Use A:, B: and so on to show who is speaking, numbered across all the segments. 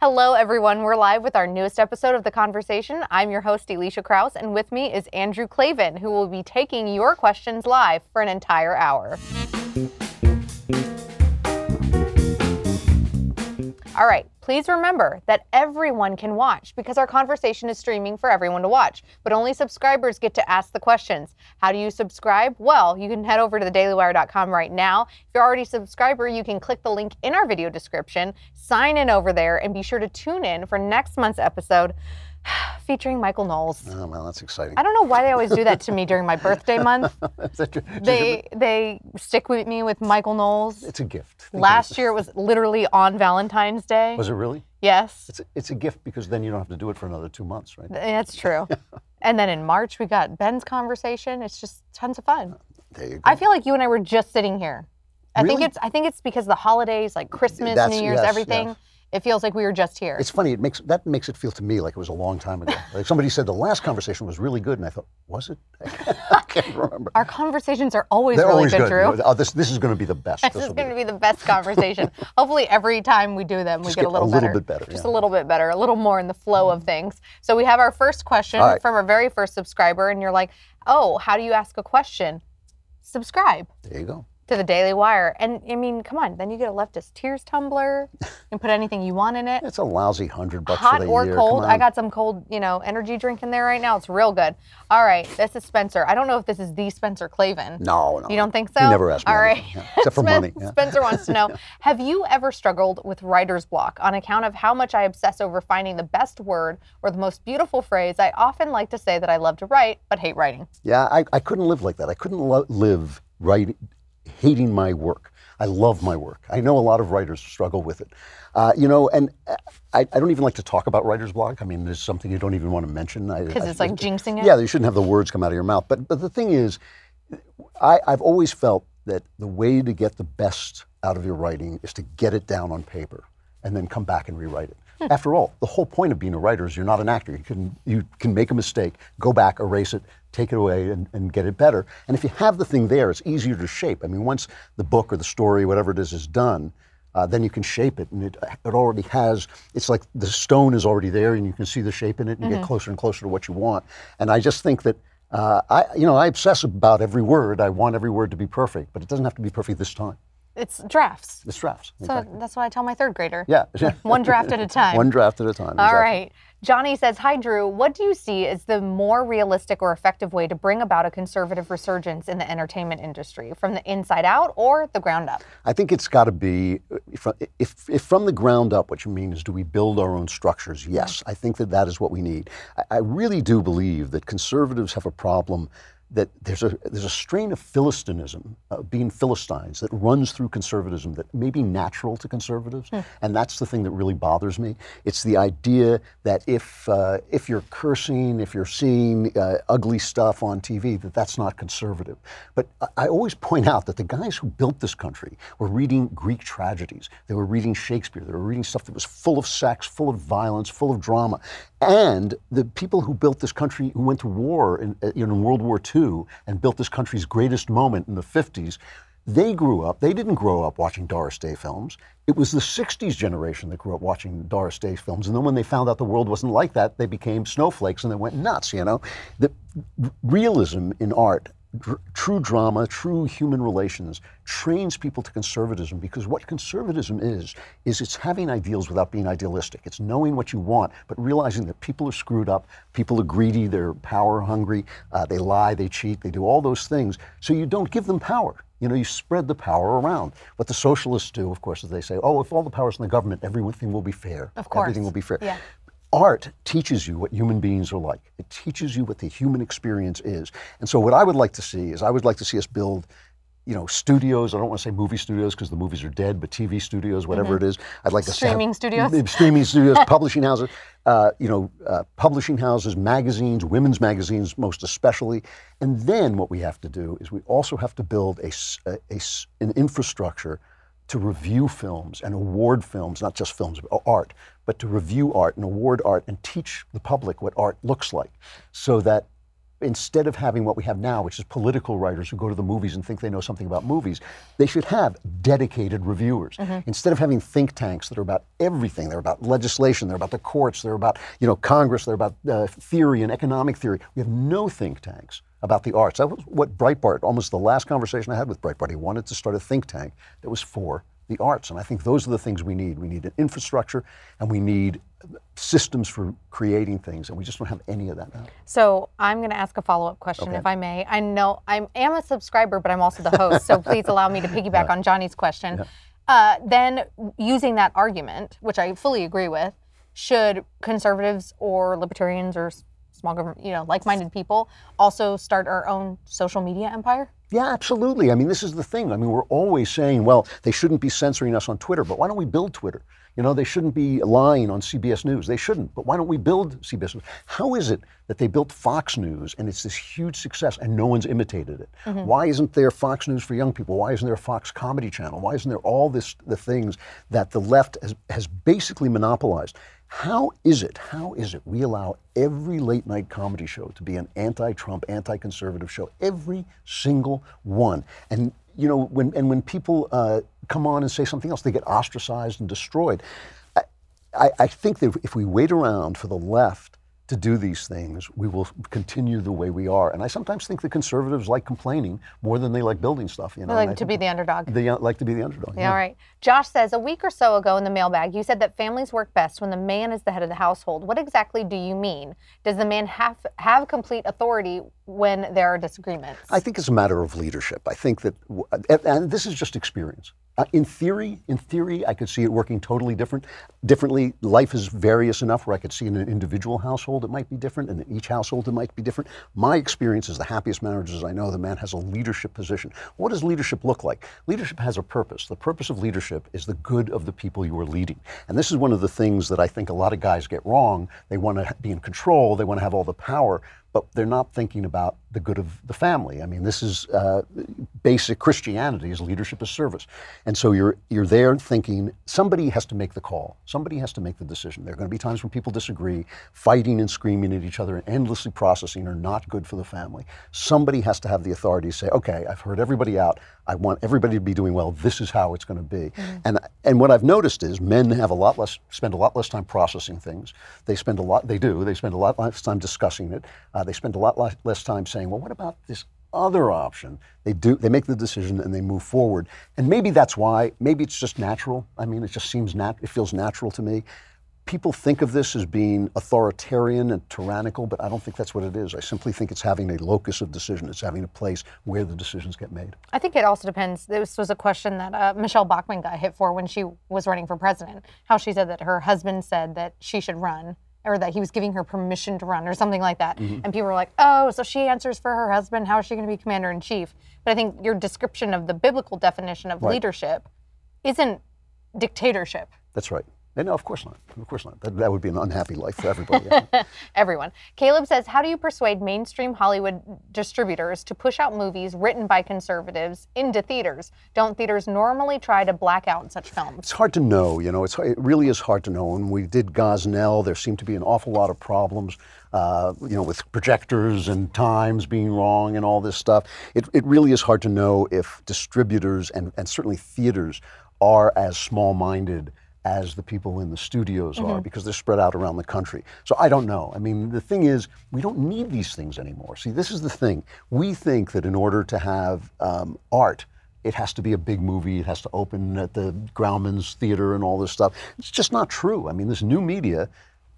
A: Hello, everyone. We're live with our newest episode of The Conversation. I'm your host, Alicia Kraus, and with me is Andrew Klavan, who will be taking your questions live for an entire hour. All right, please remember that everyone can watch because our conversation is streaming for everyone to watch, but only subscribers get to ask the questions. How do you subscribe? Well, you can head over to thedailywire.com right now. If you're already a subscriber, you can click the link in our video description, sign in over there, and be sure to tune in for next month's episode featuring Michael Knowles.
B: Oh, well, that's exciting.
A: I don't know why they always do that to me during my birthday month.
B: Is that your- is
A: They they stick with me with Michael Knowles.
B: It's a gift. Think of
A: Last year it was literally on Valentine's Day.
B: Was it really?
A: Yes.
B: It's a, it's a gift because then you don't have to do it for another two months, right?
A: That's true. and then in March we got Ben's conversation. It's just tons of fun.
B: Uh, there you go.
A: I feel like you and I were just sitting here. I think
B: Really?
A: it's I think it's because of the holidays, like Christmas,
B: That's-
A: New Year's,
B: yes,
A: everything.
B: yes.
A: It feels like we were just here.
B: It's funny. It makes that makes it feel to me like it was a long time ago. Like somebody said the last conversation was really good, and I thought, was it? I can't remember.
A: Our conversations are always
B: They're
A: really
B: always
A: good,
B: good.
A: Drew.
B: Oh, this this is going to be the best.
A: This
B: will
A: is going to be the best conversation. Hopefully, every time we do them, we
B: Just
A: get, a little
B: a little
A: better.
B: bit better,
A: Just
B: yeah.
A: a little bit better, a little more in the flow of things. So we have our first question
B: right.
A: from our very first subscriber, and you're like, "Oh, how do you ask a question?" Subscribe
B: There you go.
A: To the Daily Wire, and I mean, come on, then you get a leftist tears tumbler. You can put anything you want in it.
B: It's a lousy hundred bucks
A: Hot
B: for the
A: or
B: year.
A: cold. I got some cold, you know, energy drink in there right now. It's real good. All right, this is Spencer. I don't know if this is the Spencer Klavan.
B: No, no.
A: You don't think so?
B: Never asked me
A: All right.
B: yeah, except for money, yeah.
A: Spencer wants to know Have you ever struggled with writer's block on account of how much I obsess over finding the best word or the most beautiful phrase? I often like to say that I love to write, but hate writing.
B: Yeah, I, I couldn't live like that. I couldn't lo- live right, hating my work. I love my work. I know a lot of writers struggle with it. Uh, you know, and I, I don't even like to talk about writer's block. I mean, there's something you don't even want to mention. I-
A: Because
B: I-
A: it's like jinxing it.
B: Yeah, you shouldn't have the words come out of your mouth. But but the thing is, I, I've always felt that the way to get the best out of your writing is to get it down on paper and then come back and rewrite it. After all, the whole point of being a writer is you're not an actor. You can you can make a mistake, go back, erase it, take it away, and, and get it better. And if you have the thing there, it's easier to shape. I mean, once the book or the story, whatever it is, is done, uh, then you can shape it, and it, it already has. It's like the stone is already there, and you can see the shape in it, and you get closer and closer to what you want. And I just think that uh, I, you know, I obsess about every word. I want every word to be perfect, but it doesn't have to be perfect this time.
A: It's drafts.
B: It's drafts.
A: So
B: exactly.
A: that's what I tell my third grader.
B: Yeah.
A: One draft at a time.
B: One draft at a time.
A: All
B: exactly.
A: right. Johnny says, Hi, Drew. What do you see as the more realistic or effective way to bring about a conservative resurgence in the entertainment industry from the inside out or the ground up?
B: I think it's got to be, uh, if, if, if from the ground up, what you mean is do we build our own structures? Yes, I think that that is what we need. I, I really do believe that conservatives have a problem that there's a, there's a strain of Philistinism, uh, being Philistines, that runs through conservatism that may be natural to conservatives. And that's the thing that really bothers me. It's the idea that if, uh, if you're cursing, if you're seeing uh, ugly stuff on TV, that that's not conservative. But I, I always point out that the guys who built this country were reading Greek tragedies. They were reading Shakespeare. They were reading stuff that was full of sex, full of violence, full of drama. And the people who built this country, who went to war in, uh, in World War II and built this country's greatest moment in the 50s, they grew up, they didn't grow up watching Doris Day films. It was the 60s generation that grew up watching Doris Day films. And then when they found out the world wasn't like that, they became snowflakes and they went nuts, you know? The realism in art, dr- true drama, true human relations, trains people to conservatism because what conservatism is, is it's having ideals without being idealistic. It's knowing what you want, but realizing that people are screwed up, people are greedy, they're power hungry, uh, they lie, they cheat, they do all those things. So you don't give them power. You know, you spread the power around. What the socialists do, of course, is they say, oh, if all the power's in the government, everything will be fair.
A: Of course.
B: Everything will be fair.
A: Yeah.
B: Art teaches you what human beings are like. It teaches you what the human experience is. And so, what I would like to see is, I would like to see us build, you know, studios. I don't want to say movie studios because the movies are dead, but TV studios, whatever it is. I'd like to
A: Mm-hmm. Streaming
B: have,
A: studios?
B: streaming studios, publishing houses, uh, you know, uh, publishing houses, magazines, women's magazines, most especially. And then what we have to do is we also have to build a, a- a an infrastructure to review films and award films, not just films, but art, but to review art and award art and teach the public what art looks like so that instead of having what we have now, which is political writers who go to the movies and think they know something about movies, they should have dedicated reviewers. Instead of having think tanks that are about everything, they're about legislation, they're about the courts, they're about you know Congress, they're about uh, theory and economic theory. We have no think tanks about the arts. That was what Breitbart, almost the last conversation I had with Breitbart, he wanted to start a think tank that was for the arts. And I think those are the things we need. We need an infrastructure and we need systems for creating things. And we just don't have any of that now.
A: So I'm going to ask a follow-up question,
B: Okay.
A: if I may. I know I am a subscriber, but I'm also the host, so please allow me to piggyback on Johnny's question. Uh, then, using that argument, which I fully agree with, should conservatives or libertarians or small government, you know, like-minded people also start our own social media empire?
B: Yeah, absolutely. I mean, this is the thing. I mean, we're always saying, well, they shouldn't be censoring us on Twitter, but why don't we build Twitter? You know, they shouldn't be lying on CBS News. They shouldn't, but why don't we build CBS News? How is it that they built Fox News and it's this huge success and no one's imitated it? Mm-hmm. Why isn't there Fox News for young people? Why isn't there a Fox Comedy Channel? Why isn't there all this the things that the left has, has basically monopolized? How is it? How is it we allow every late night comedy show to be an anti-Trump, anti-conservative show? Every single one. And you know, when and when people uh, come on and say something else, they get ostracized and destroyed. I, I, I think that if we wait around for the left to do these things, we will continue the way we are. And I sometimes think the conservatives like complaining more than they like building stuff. You know,
A: They like to be the underdog.
B: they uh, like to be the underdog.
A: Yeah, all right. Josh says a week or so ago in the mailbag, you said that families work best when the man is the head of the household. What exactly do you mean? Does the man have have complete authority when there are disagreements?
B: I think it's a matter of leadership. I think that, and- this is just experience. Uh, in theory, in theory, I could see it working totally different, differently. Life is various enough where I could see in an individual household it might be different, and in each household it might be different. My experience is the happiest marriages I know, the man has a leadership position. What does leadership look like? Leadership has a purpose. The purpose of leadership is the good of the people you are leading, and this is one of the things that I think a lot of guys get wrong. They want to be in control. They want to have all the power but they're not thinking about the good of the family. I mean, this is uh, basic Christianity: is leadership is service, and so you're you're there thinking somebody has to make the call, somebody has to make the decision. There are going to be times when people disagree, fighting and screaming at each other and endlessly processing are not good for the family. Somebody has to have the authority to say, okay, I've heard everybody out. I want everybody to be doing well. This is how it's going to be. And and what I've noticed is men have a lot less spend a lot less time processing things. They spend a lot. They do. They spend a lot less time discussing it. Uh, they spend a lot less, less time saying, well, what about this other option? They do. They make the decision and they move forward. And maybe that's why. Maybe it's just natural. I mean, it just seems nat. It feels natural to me. People think of this as being authoritarian and tyrannical, but I don't think that's what it is. I simply think it's having a locus of decision. It's having a place where the decisions get made.
A: I think it also depends. This was a question that uh, Michele Bachmann got hit for when she was running for president. How she said that her husband said that she should run, or that he was giving her permission to run, or something like that.
B: Mm-hmm.
A: And people were like, "Oh, so she answers for her husband? How is she going to be commander in chief?" But I think your description of the biblical definition of
B: Right.
A: leadership isn't dictatorship.
B: That's right. And no, of course not. Of course not. That, that would be an unhappy life for everybody.
A: Everyone. Caleb says, How do you persuade mainstream Hollywood distributors to push out movies written by conservatives into theaters? Don't theaters normally try to black out such films?
B: It's hard to know, you know. It's it really is hard to know. When we did Gosnell, there seemed to be an awful lot of problems, uh, you know, with projectors and times being wrong and all this stuff. It, it really is hard to know if distributors and, and certainly theaters are as small-minded as the people in the studios are because they're spread out around the country. So I don't know. I mean, the thing is, we don't need these things anymore. See, this is the thing. We think that in order to have um, art, it has to be a big movie. It has to open at the Grauman's Theater and all this stuff. It's just not true. I mean, this new media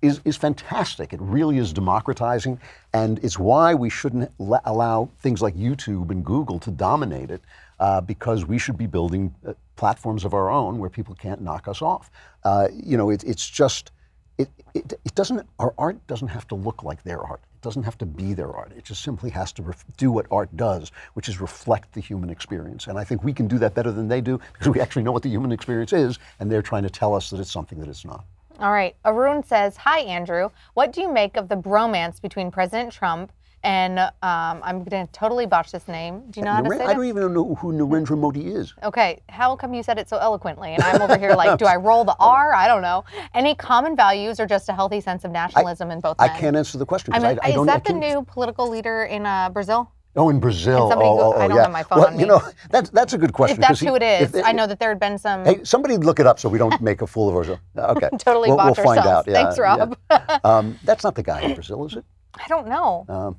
B: is, is fantastic. It really is democratizing, and it's why we shouldn't la- allow things like YouTube and Google to dominate it, uh, because we should be building uh, platforms of our own where people can't knock us off. Uh, you know, it, it's just it, it, it doesn't our art doesn't have to look like their art it doesn't have to be their art it just simply has to ref- do what art does which is reflect the human experience and i think we can do that better than they do because we actually know what the human experience is and they're trying to tell us that it's something that it's not
A: All right. Arun says, Hi, Andrew. What do you make of the bromance between President Trump and um, I'm going to totally botch this name. Do you know how to say
B: I don't even know who Narendra Modi is.
A: Okay, how come you said it so eloquently? And I'm over here like, do I roll the R? I don't know. Any common values or just a healthy sense of nationalism in both
B: I
A: men?
B: can't answer the question
A: I mean,
B: I, I
A: is that the new political leader in uh, Brazil?
B: Oh, in Brazil. oh,
A: go-
B: oh,
A: I don't
B: yeah.
A: have my phone
B: well, you know, that's that's a good question.
A: If that's who it is,
B: if-
A: I know that there had been some.
B: Hey, somebody look it up so we don't make a fool of ourselves. Okay.
A: Totally
B: we'll, we'll find
A: ourselves.
B: out. Yeah,
A: Thanks,
B: yeah.
A: Rob.
B: Um, that's not the guy in Brazil, is it?
A: I don't know.
B: Um,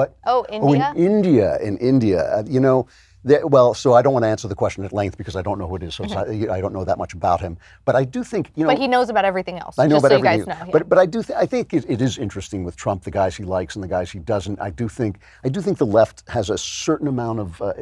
B: what?
A: Oh,
B: Oh,
A: India.
B: in India. In India, uh, you know. There, well, so I don't want to answer the question at length because I don't know who it is. So it's not- I don't know that much about him. But I do think, you know,
A: Mm-hmm. but he knows about everything else.
B: I know
A: just
B: about
A: so you
B: everything.
A: guys know. yeah.
B: But but I do th- I think it, it is interesting with Trump the guys he likes and the guys he doesn't. I do think I do think the left has a certain amount of uh,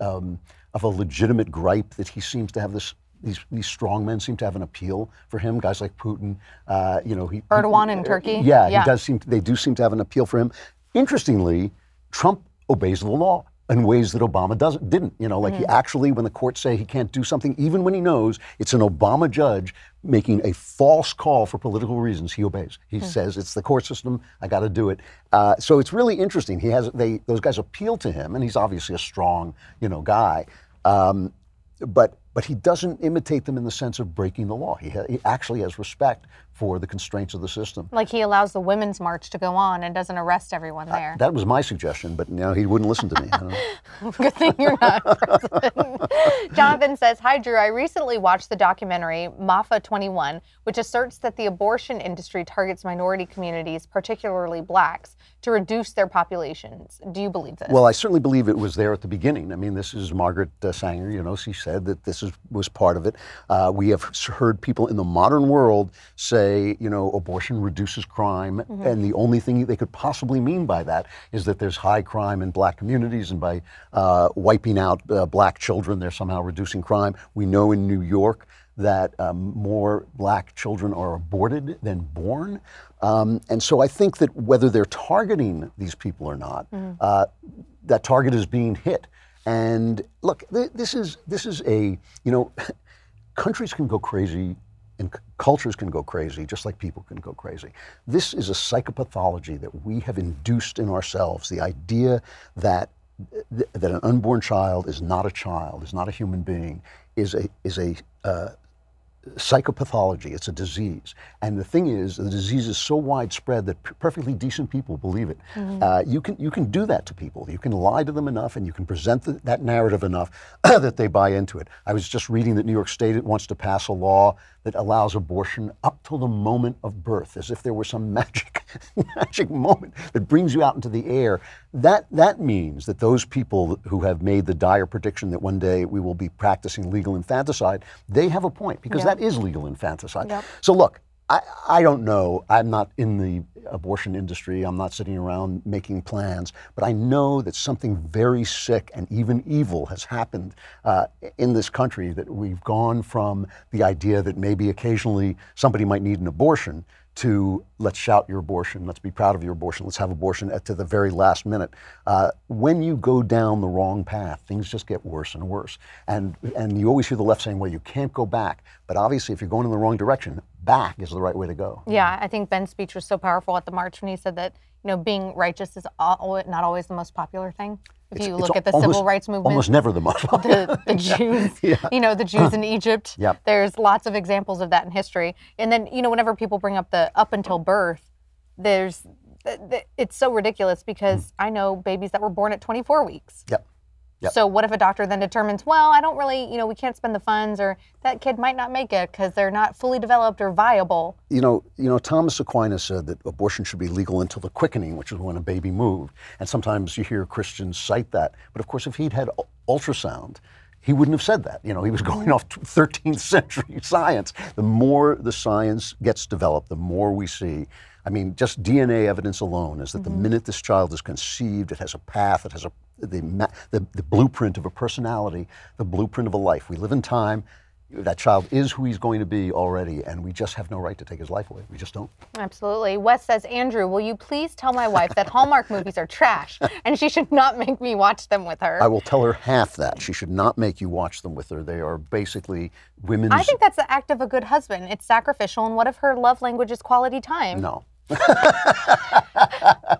B: um, of a legitimate gripe that he seems to have this. These, these strong men seem to have an appeal for him. Guys like Putin, uh, you know, he
A: Erdogan
B: he-
A: in Turkey?
B: Yeah,
A: Yeah.
B: he does seem. To, they do seem to have an appeal for him. Interestingly, Trump obeys the law in ways that Obama doesn't didn't. You know, like he actually, when the courts say he can't do something, even when he knows it's an Obama judge making a false call for political reasons, he obeys. He says it's the court system. I got to do it. Uh, so it's really interesting. He has they those guys appeal to him, and he's obviously a strong, you know, guy. Um, but but he doesn't imitate them in the sense of breaking the law. He, ha- he actually has respect for the constraints of the system.
A: like he allows the women's march to go on and doesn't arrest everyone there.
B: That was my suggestion, but you know, he wouldn't listen to me. I.
A: Good thing you're not president. Jonathan says, Hi, Drew. I recently watched the documentary Maafa 21, which asserts that the abortion industry targets minority communities, particularly blacks, to reduce their populations. Do you believe this?
B: Well, I certainly believe it was there at the beginning. I mean, this is Margaret uh, Sanger. You know, she said that this is, was part of it. Uh, we have heard people in the modern world say, you know, abortion reduces crime, and the only thing they could possibly mean by that is that there's high crime in black communities, and by uh, wiping out uh, black children, they're somehow reducing crime. We know in New York that um, more black children are aborted than born. Um, and so I think that whether they're targeting these people or not, uh, that target is being hit. And look, th- this is this is a you know, countries can go crazy and c- cultures can go crazy just like people can go crazy. This is a psychopathology that we have induced in ourselves. The idea that th- that an unborn child is not a child, is not a human being, is a is a uh, psychopathology. It's a disease. And the thing is, the disease is so widespread that p- perfectly decent people believe it. Uh, you, can, you can do that to people. You can lie to them enough and you can present the, that narrative enough that they buy into it. I was just reading that New York State wants to pass a law that allows abortion up till the moment of birth, as if there were some magic, magic moment that brings you out into the air. That, that means that those people who have made the dire prediction that one day we will be practicing legal infanticide, they have a point because that is legal infanticide.
A: Yep.
B: So look, I, I don't know. I'm not in the abortion industry. I'm not sitting around making plans. But I know that something very sick and even evil has happened uh, in this country. That we've gone from the idea that maybe occasionally somebody might need an abortion to let's shout your abortion, let's be proud of your abortion, let's have abortion at to the very last minute. Uh, when you go down the wrong path, things just get worse and worse. And and you always hear the left saying, well, you can't go back. But obviously, if you're going in the wrong direction, back is the right way to go.
A: Yeah, I think Ben's speech was so powerful at the march when he said that you know being righteous is al- not always the most popular thing. If you look at the
B: almost-
A: civil rights movement,
B: Almost never the most.
A: the, the Jews, you know, the Jews in Egypt.
B: Yep.
A: There's lots of examples of that in history. And then, you know, whenever people bring up the up until birth, there's th- th- it's so ridiculous because mm. I know babies that were born at 24 weeks.
B: Yep. Yep.
A: So what if a doctor then determines, well, I don't really, you know, we can't spend the funds, or that kid might not make it because they're not fully developed or viable.
B: You know, you know, Thomas Aquinas said that abortion should be legal until the quickening, which is when a baby moved. And sometimes you hear Christians cite that. But of course, if he'd had ultrasound, he wouldn't have said that. You know, he was going off 13th century science. The more the science gets developed, the more we see. I mean, just DNA evidence alone is that the mm-hmm. minute this child is conceived, it has a path, it has a the, the the blueprint of a personality, the blueprint of a life. We live in time. That child is who he's going to be already, and we just have no right to take his life away. We just don't.
A: Absolutely. Wes says, Andrew, will you please tell my wife that Hallmark movies are trash and she should not make me watch them with her?
B: I will tell her half that. She should not make you watch them with her. They are basically women's.
A: I think that's the act of a good husband. It's sacrificial, and what if her love language is quality time?
B: no.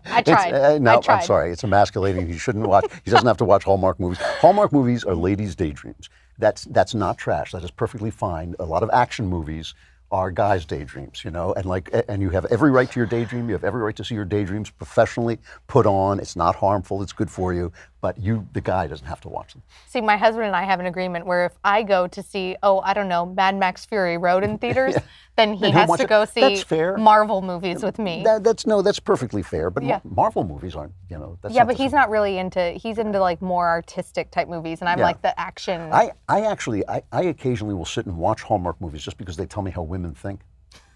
A: I tried.
B: uh, no,
A: I tried.
B: I'm sorry. It's emasculating. He shouldn't watch. He doesn't have to watch Hallmark movies. Hallmark movies are ladies' daydreams. That's that's not trash. That is perfectly fine. A lot of action movies are guys' daydreams, you know, and like, and you have every right to your daydream. You have every right to see your daydreams professionally put on. It's not harmful. It's good for you. But you, the guy, doesn't have to watch them.
A: See, my husband and I have an agreement where if I go to see, oh, I don't know, Mad Max Fury Road in theaters, then he
B: Then
A: has to
B: it.
A: go see
B: That's fair.
A: Marvel movies with me.
B: That, that's no, that's perfectly fair. But
A: Yeah.
B: Mar- Marvel movies aren't, you know. That's
A: yeah, but he's not really into. He's into like more artistic type movies, and I'm
B: Yeah.
A: like the action.
B: I, I actually, I, I occasionally will sit and watch Hallmark movies just because they tell me how women think.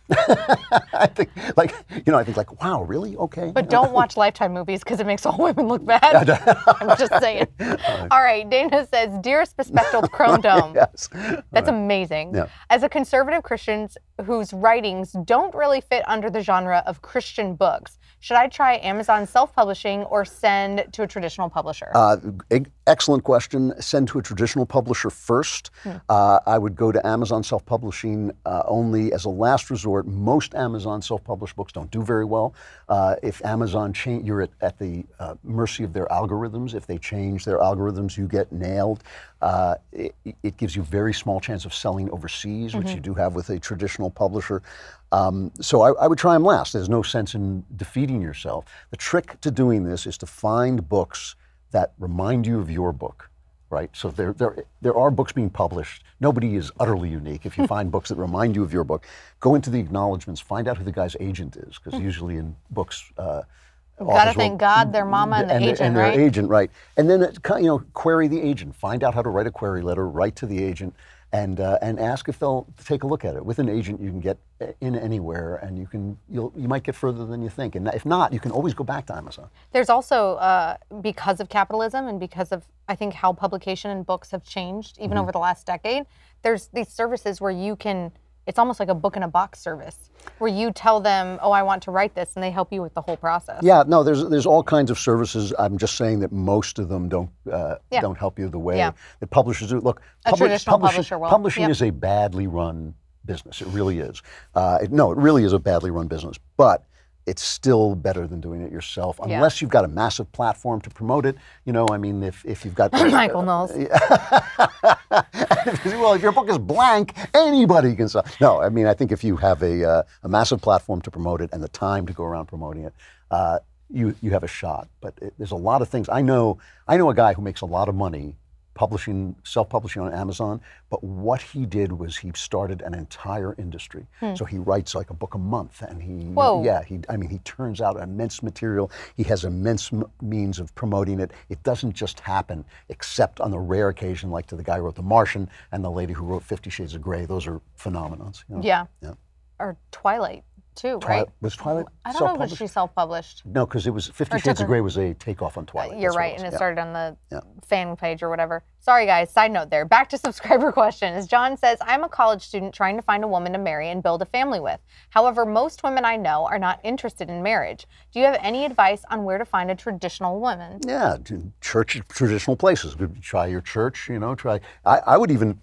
B: I think, like, you know, I think, like, wow, really? Okay.
A: But don't watch Lifetime movies because it makes all women look bad. I'm just saying. All right, Dana says, "Dearest bespectacled Chrome Dome."
B: yes.
A: That's amazing.
B: Yeah.
A: As a conservative Christian whose writings don't really fit under the genre of Christian books, should I try Amazon self-publishing or send to a traditional publisher?
B: Uh, excellent question. Send to a traditional publisher first.
A: Hmm.
B: Uh, I would go to Amazon self publishing uh, only as a last resort. Most Amazon self published books don't do very well. Uh, if Amazon change, you're at, at the uh, mercy of their algorithms. If they change their algorithms, you get nailed. Uh, it, it gives you very small chance of selling overseas, which you do have with a traditional publisher. Um, so I, I would try them last. There's no sense in defeating yourself. The trick to doing this is to find books that remind you of your book, right? So there, there, there are books being published. Nobody is utterly unique. If you find books that remind you of your book, go into the acknowledgments, find out who the guy's agent is, because usually in books, uh,
A: Gotta
B: authors will-
A: thank God, their mama, and the agent,
B: and their agent, right? And then you know, query the agent. Find out how to write a query letter. Write to the agent, and uh, and ask if they'll take a look at it. With an agent, you can get uh, in anywhere, and you can you'll you might get further than you think. And if not, you can always go back to Amazon.
A: There's also uh, because of capitalism and because of I think how publication and books have changed even
B: Mm-hmm.
A: over the last decade. There's these services where you can. It's almost like a book in a box service where you tell them, "Oh, I want to write this," and they help you with the whole process.
B: Yeah, no, there's there's all kinds of services. I'm just saying that most of them don't uh,
A: Yeah.
B: don't help you the way
A: Yeah.
B: that publishers do. Look,
A: A traditional publisher.
B: Publishing
A: Yep.
B: is a badly run business. It really is. Uh, it- no, it really is a badly run business, but it's still better than doing it yourself,
A: Yeah.
B: unless you've got a massive platform to promote it. You know, I mean, if, if you've got
A: Michael Knowles.
B: well, if your book is blank, anybody can sell. No, I mean, I think if you have a, uh, a massive platform to promote it and the time to go around promoting it, uh, you you have a shot. But it, there's a lot of things. I know I know a guy who makes a lot of money publishing, self-publishing on Amazon. But what he did was he started an entire industry. So he writes like a book a month, and he
A: Hmm. Whoa.
B: yeah he I mean he turns out immense material. He has immense m- means of promoting it. It doesn't just happen, except on the rare occasion, like to the guy who wrote The Martian and the lady who wrote Fifty Shades of Grey. Those are phenomenons. you know.
A: Yeah.
B: Yeah.
A: Or Twilight too,
B: Twi-
A: right?
B: Was Twilight
A: I don't know if
B: self-published?
A: she self-published.
B: No, because it was Fifty
A: Or
B: Shades
A: took
B: of Grey was a takeoff on Twilight.
A: You're
B: That's what
A: right, and it started on the
B: Yeah.
A: fan page or whatever. Sorry, guys. Side note there. Back to subscriber questions. John says, I'm a college student trying to find a woman to marry and build a family with. However, most women I know are not interested in marriage. Do you have any advice on where to find a traditional woman?
B: Yeah, to church traditional places. Try your church. You know, try. I, I would even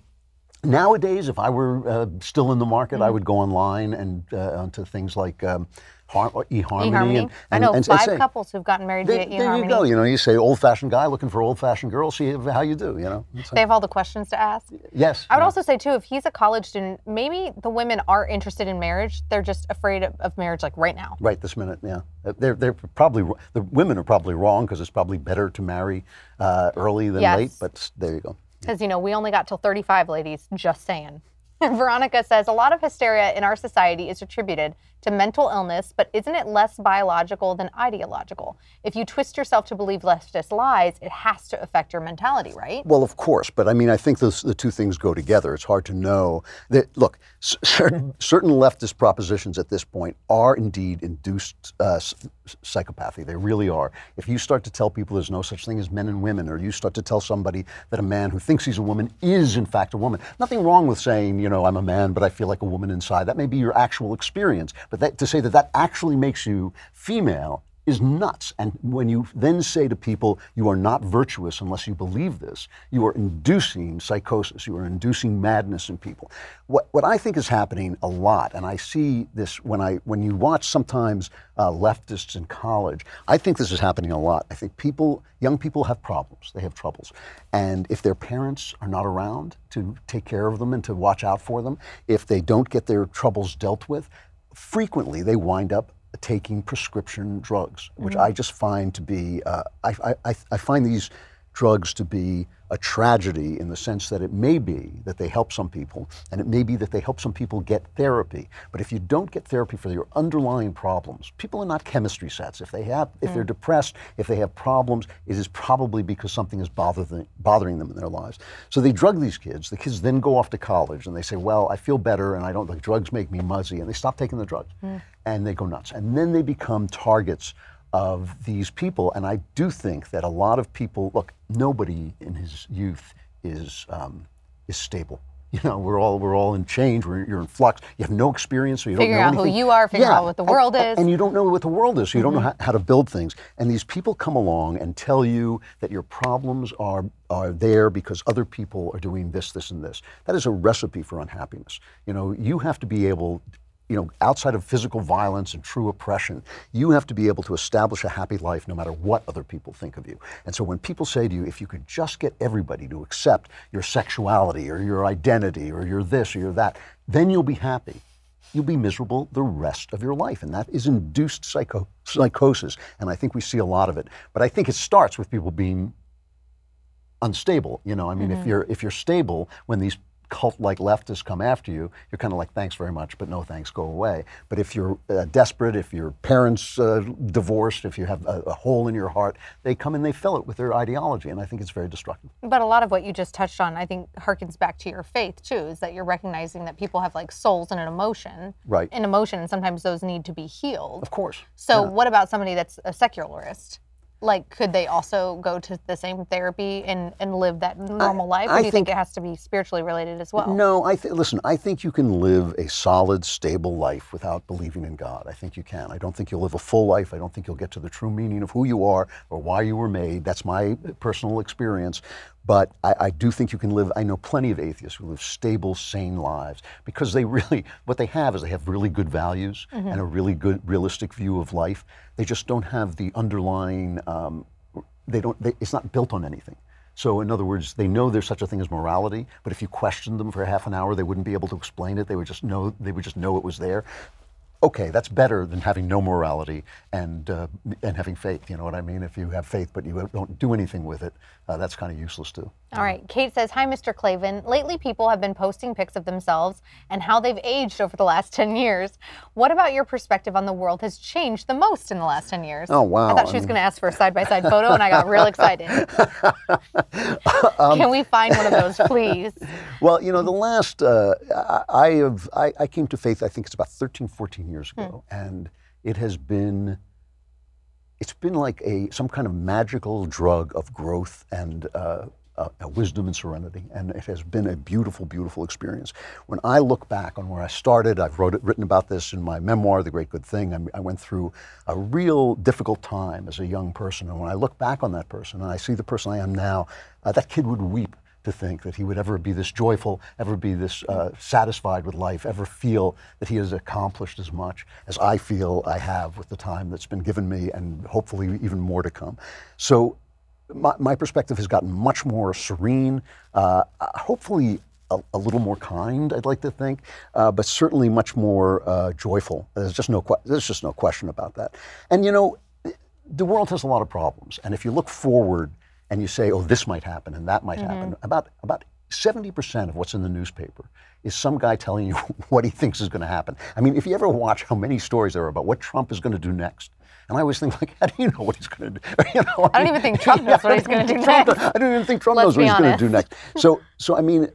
B: nowadays, if I were uh, still in the market,
A: Mm-hmm.
B: I would go online and uh, onto things like um, Har- eHarmony.
A: eHarmony.
B: And,
A: I know
B: and
A: five
B: say,
A: couples who've gotten married
B: There,
A: via
B: there you go. You know, you say old-fashioned guy looking for old-fashioned girl. See how you do. You know.
A: They have all the questions to ask.
B: yes.
A: I would
B: yeah.
A: also say too, if he's a college student, maybe the women are interested in marriage. They're just afraid of, of marriage, like right now.
B: Right this minute, yeah. Uh, They're, they're probably the women are probably wrong because it's probably better to marry uh, early than
A: Yes.
B: late. But there you go.
A: Because, you know, we only got till 35, ladies, just saying. Veronica says a lot of hysteria in our society is attributed to mental illness, but isn't it less biological than ideological? If you twist yourself to believe leftist lies, it has to affect your mentality, right?
B: Well, of course, but I mean, I think those, the two things go together. It's hard to know. That, look, certain, certain leftist propositions at this point are indeed induced uh, psychopathy. They really are. If you start to tell people there's no such thing as men and women, or you start to tell somebody that a man who thinks he's a woman is in fact a woman, nothing wrong with saying, you know, I'm a man, but I feel like a woman inside. That may be your actual experience, but that, to say that that actually makes you female is nuts. And when you then say to people, you are not virtuous unless you believe this, you are inducing psychosis, you are inducing madness in people. What, what I think is happening a lot, and I see this when, I, when you watch sometimes uh, leftists in college, I think this is happening a lot. I think people, young people have problems, they have troubles. And if their parents are not around to take care of them and to watch out for them, if they don't get their troubles dealt with, frequently they wind up taking prescription drugs, which I just find to be, uh, I, I, I find these drugs to be a tragedy in the sense that it may be that they help some people and it may be that they help some people get therapy. But if you don't get therapy for your underlying problems people are not chemistry sets. If they have if they're mm. depressed if they have problems it is probably because something is bothering bothering them in their lives. So they drug these kids. The kids then go off to college and they say well i feel better and i don't the drugs make me muzzy and they stop taking the drugs mm. and they go nuts. And then they become targets of these people. And I do think that a lot of people look, nobody in his youth is, um, is stable. You know, we're all we're all in change. We're, you're in flux. You have no experience, so you
A: Figuring
B: don't know
A: out who you are, figuring
B: Yeah,
A: out what the world
B: and-
A: is. Mm-hmm.
B: and you don't know what the world is. So you don't know how, how to build things. And these people come along and tell you that your problems are are there because other people are doing this, this, and this. That is a recipe for unhappiness. You know, you have to be able you know, outside of physical violence and true oppression, you have to be able to establish a happy life no matter what other people think of you. And so when people say to you, if you could just get everybody to accept your sexuality or your identity or your this or your that, then you'll be happy. You'll be miserable the rest of your life. And that is induced psycho- psychosis. And I think we see a lot of it. But I think it starts with people being unstable. You know, I mean, if mm-hmm. you're if you're stable, when these cult-like leftists come after you, you're kind of like, thanks very much, but no thanks, go away. But if you're uh, desperate, if your parents uh, divorced, if you have a, a hole in your heart, they come and they fill it with their ideology, and I think it's very destructive.
A: But a lot of what you just touched on, I think, harkens back to your faith too. Is that you're recognizing that people have like souls and an emotion,
B: Right.
A: an emotion, and sometimes those need to be healed.
B: Of course.
A: So, what about somebody that's a secularist? Like, could they also go to the same therapy and, and live that normal life? Or
B: I
A: do you think,
B: think-
A: it has to be spiritually related as well?
B: No, I th- listen. I think you can live a solid, stable life without believing in God. I think you can. I don't think you'll live a full life. I don't think you'll get to the true meaning of who you are or why you were made. That's my personal experience. But I, I do think you can live. I know plenty of atheists who live stable, sane lives because they really, what they have is they have really good values and a really good, realistic view of life. They just don't have the underlying. Um, they don't. They, it's not built on anything. So, in other words, they know there's such a thing as morality, but if you questioned them for half an hour, they wouldn't be able to explain it. They would just know. They would just know it was there. Okay, that's better than having no morality and uh, and having faith. You know what I mean? If you have faith but you don't do anything with it, uh, that's kind of useless too.
A: All right. Kate says, Hi, Mr. Klavan. Lately, people have been posting pics of themselves and how they've aged over the last 10 years. What about your perspective on the world has changed the most in the last 10 years?
B: Oh, wow.
A: I thought she was going to ask for a side by side photo, and I got real excited.
B: Um,
A: Can we find one of those, please?
B: Well, you know, the last, uh, I, I have, I, I came to faith, I think it's about 13, 14 years ago, and it has been, it's been like a, some kind of magical drug of growth and uh, uh, uh, wisdom and serenity, and it has been a beautiful, beautiful experience. When I look back on where I started, I've wrote it, written about this in my memoir, The Great Good Thing. I, I went through a real difficult time as a young person, and when I look back on that person and I see the person I am now, uh, that kid would weep to think that he would ever be this joyful, ever be this uh, satisfied with life, ever feel that he has accomplished as much as I feel I have with the time that's been given me, and hopefully even more to come. So my, my perspective has gotten much more serene, uh, hopefully a, a little more kind, I'd like to think, uh, but certainly much more uh, joyful. There's just no there's just no question about that. And you know, the world has a lot of problems, and if you look forward and you say, "Oh, this might happen and that might mm-hmm. happen," about about 70% of what's in the newspaper is some guy telling you what he thinks is going to happen. I mean, if you ever watch how many stories there are about what Trump is going to do next, and I always think, like, how do you know what he's going to do? You know,
A: I don't even think Trump knows what he's going to do
B: Trump-
A: next.
B: I don't even think Trump
A: Let's
B: knows what
A: be
B: he's going to do next. So, so I mean,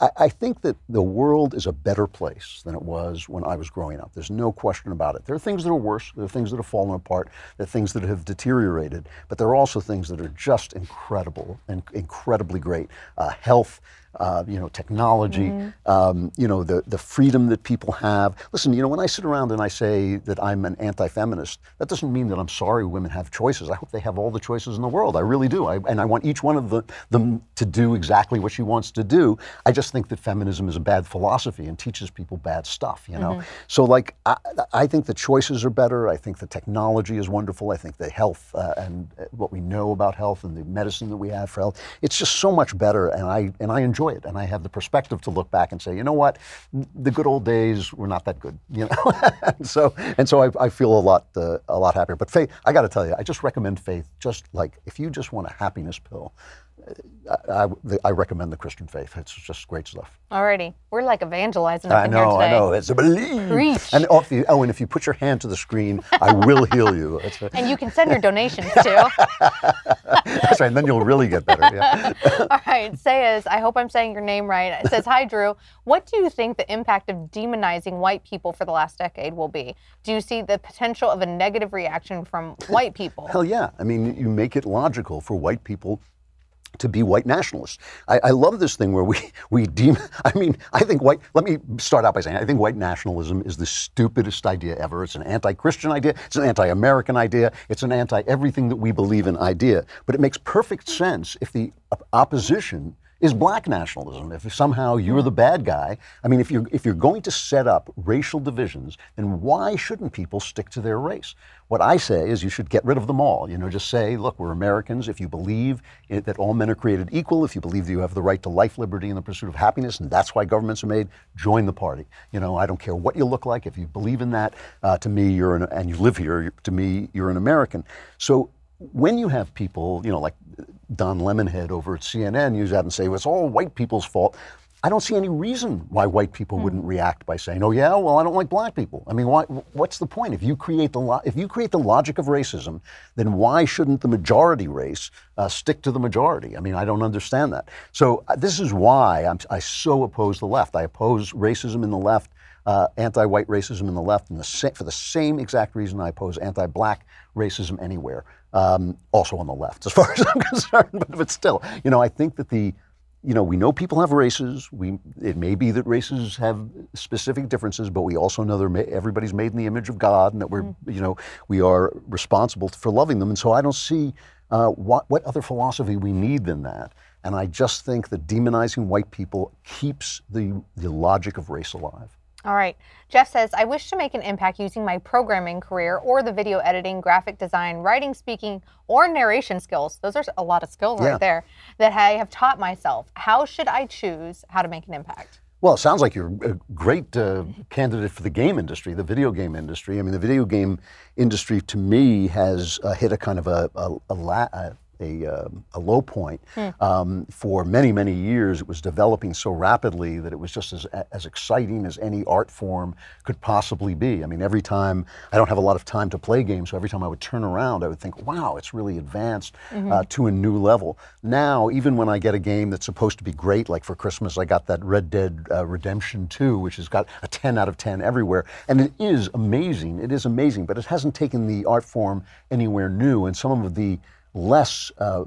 B: I, I think that the world is a better place than it was when I was growing up. There's no question about it. There are things that are worse. There are things that have fallen apart. There are things that have deteriorated. But there are also things that are just incredible and incredibly great. Uh, health, uh, you know, technology, um, you know, the, the freedom that people have. Listen, you know, when I sit around and I say that I'm an anti-feminist, that doesn't mean that I'm sorry women have choices. I hope they have all the choices in the world. I really do. I, and I want each one of the, them to do exactly what she wants to do. I just think that feminism is a bad philosophy and teaches people bad stuff, you know? So, like, I, I think the choices are better. I think the technology is wonderful. I think the health uh, and what we know about health and the medicine that we have for health, it's just so much better. And I, and I enjoy it. And I have the perspective to look back and say, you know what? The good old days were not that good, you know? and so, and so I, I feel a lot, uh, a lot happier. But faith, I got to tell you, I just recommend faith. Just like if you just want a happiness pill, I, I, I recommend the Christian faith. It's just great stuff.
A: Alrighty, we're like evangelizing
B: I know,
A: here
B: I know. It's a belief.
A: Preach.
B: And if you, oh, and if you put your hand to the screen, I will heal you.
A: And you can send your donations too.
B: That's right. And then you'll really get better. Yeah.
A: All right, says, I hope I'm saying your name right. It says, Hi, Drew. What do you think the impact of demonizing white people for the last decade will be? Do you see the potential of a negative reaction from white people?
B: Hell yeah. I mean, you make it logical for white people to be white nationalists. I, I love this thing where we, we deem, I mean, I think white, let me start out by saying, I think white nationalism is the stupidest idea ever. It's an anti Christian idea, it's an anti American idea, it's an anti everything that we believe in idea. But it makes perfect sense if the opposition is black nationalism. If somehow you're the bad guy, I mean, if you're if you're going to set up racial divisions, then why shouldn't people stick to their race? What I say is you should get rid of them all. You know, just say, look, we're Americans. If you believe it, that all men are created equal, if you believe that you have the right to life, liberty, and the pursuit of happiness, and that's why governments are made, join the party. You know, I don't care what you look like. If you believe in that, uh, to me, you're an, and you live here. To me, you're an American. So when you have people, you know, like Don Lemonhead over at CNN use that and say, well, it's all white people's fault. I don't see any reason why white people wouldn't react by saying, "Oh yeah, well I don't like black people." I mean, why, what's the point? If you create the lo- if you create the logic of racism, then why shouldn't the majority race uh, stick to the majority? I mean, I don't understand that. So uh, this is why I'm, I so oppose the left. I oppose racism in the left, uh, anti-white racism in the left, and the sa- for the same exact reason I oppose anti-black racism anywhere. Um, also on the left, as far as I'm concerned, but, but still, you know, I think that the you know, we know people have races. We, it may be that races have specific differences, but we also know they're ma- everybody's made in the image of God, and that we're, you know, we are responsible for loving them. And so I don't see uh, what, what other philosophy we need than that. And I just think that demonizing white people keeps the, the logic of race alive.
A: All right. Jeff says, I wish to make an impact using my programming career or the video editing, graphic design, writing, speaking, or narration skills. Those are a lot of skills
B: Yeah.
A: right there that I have taught myself. How should I choose how to make an impact?
B: Well, it sounds like you're a great uh, candidate for the game industry, the video game industry. I mean, the video game industry to me has uh, hit a kind of a, a, a, la- a, a, um, a low point. Um, for many, many years, it was developing so rapidly that it was just as, as exciting as any art form could possibly be. I mean, every time, I don't have a lot of time to play games, so every time I would turn around, I would think, wow, it's really advanced uh, to a new level. Now, even when I get a game that's supposed to be great, like for Christmas, I got that Red Dead uh, Redemption 2, which has got a 10 out of 10 everywhere. And it is amazing. It is amazing, but it hasn't taken the art form anywhere new. And some of the less uh,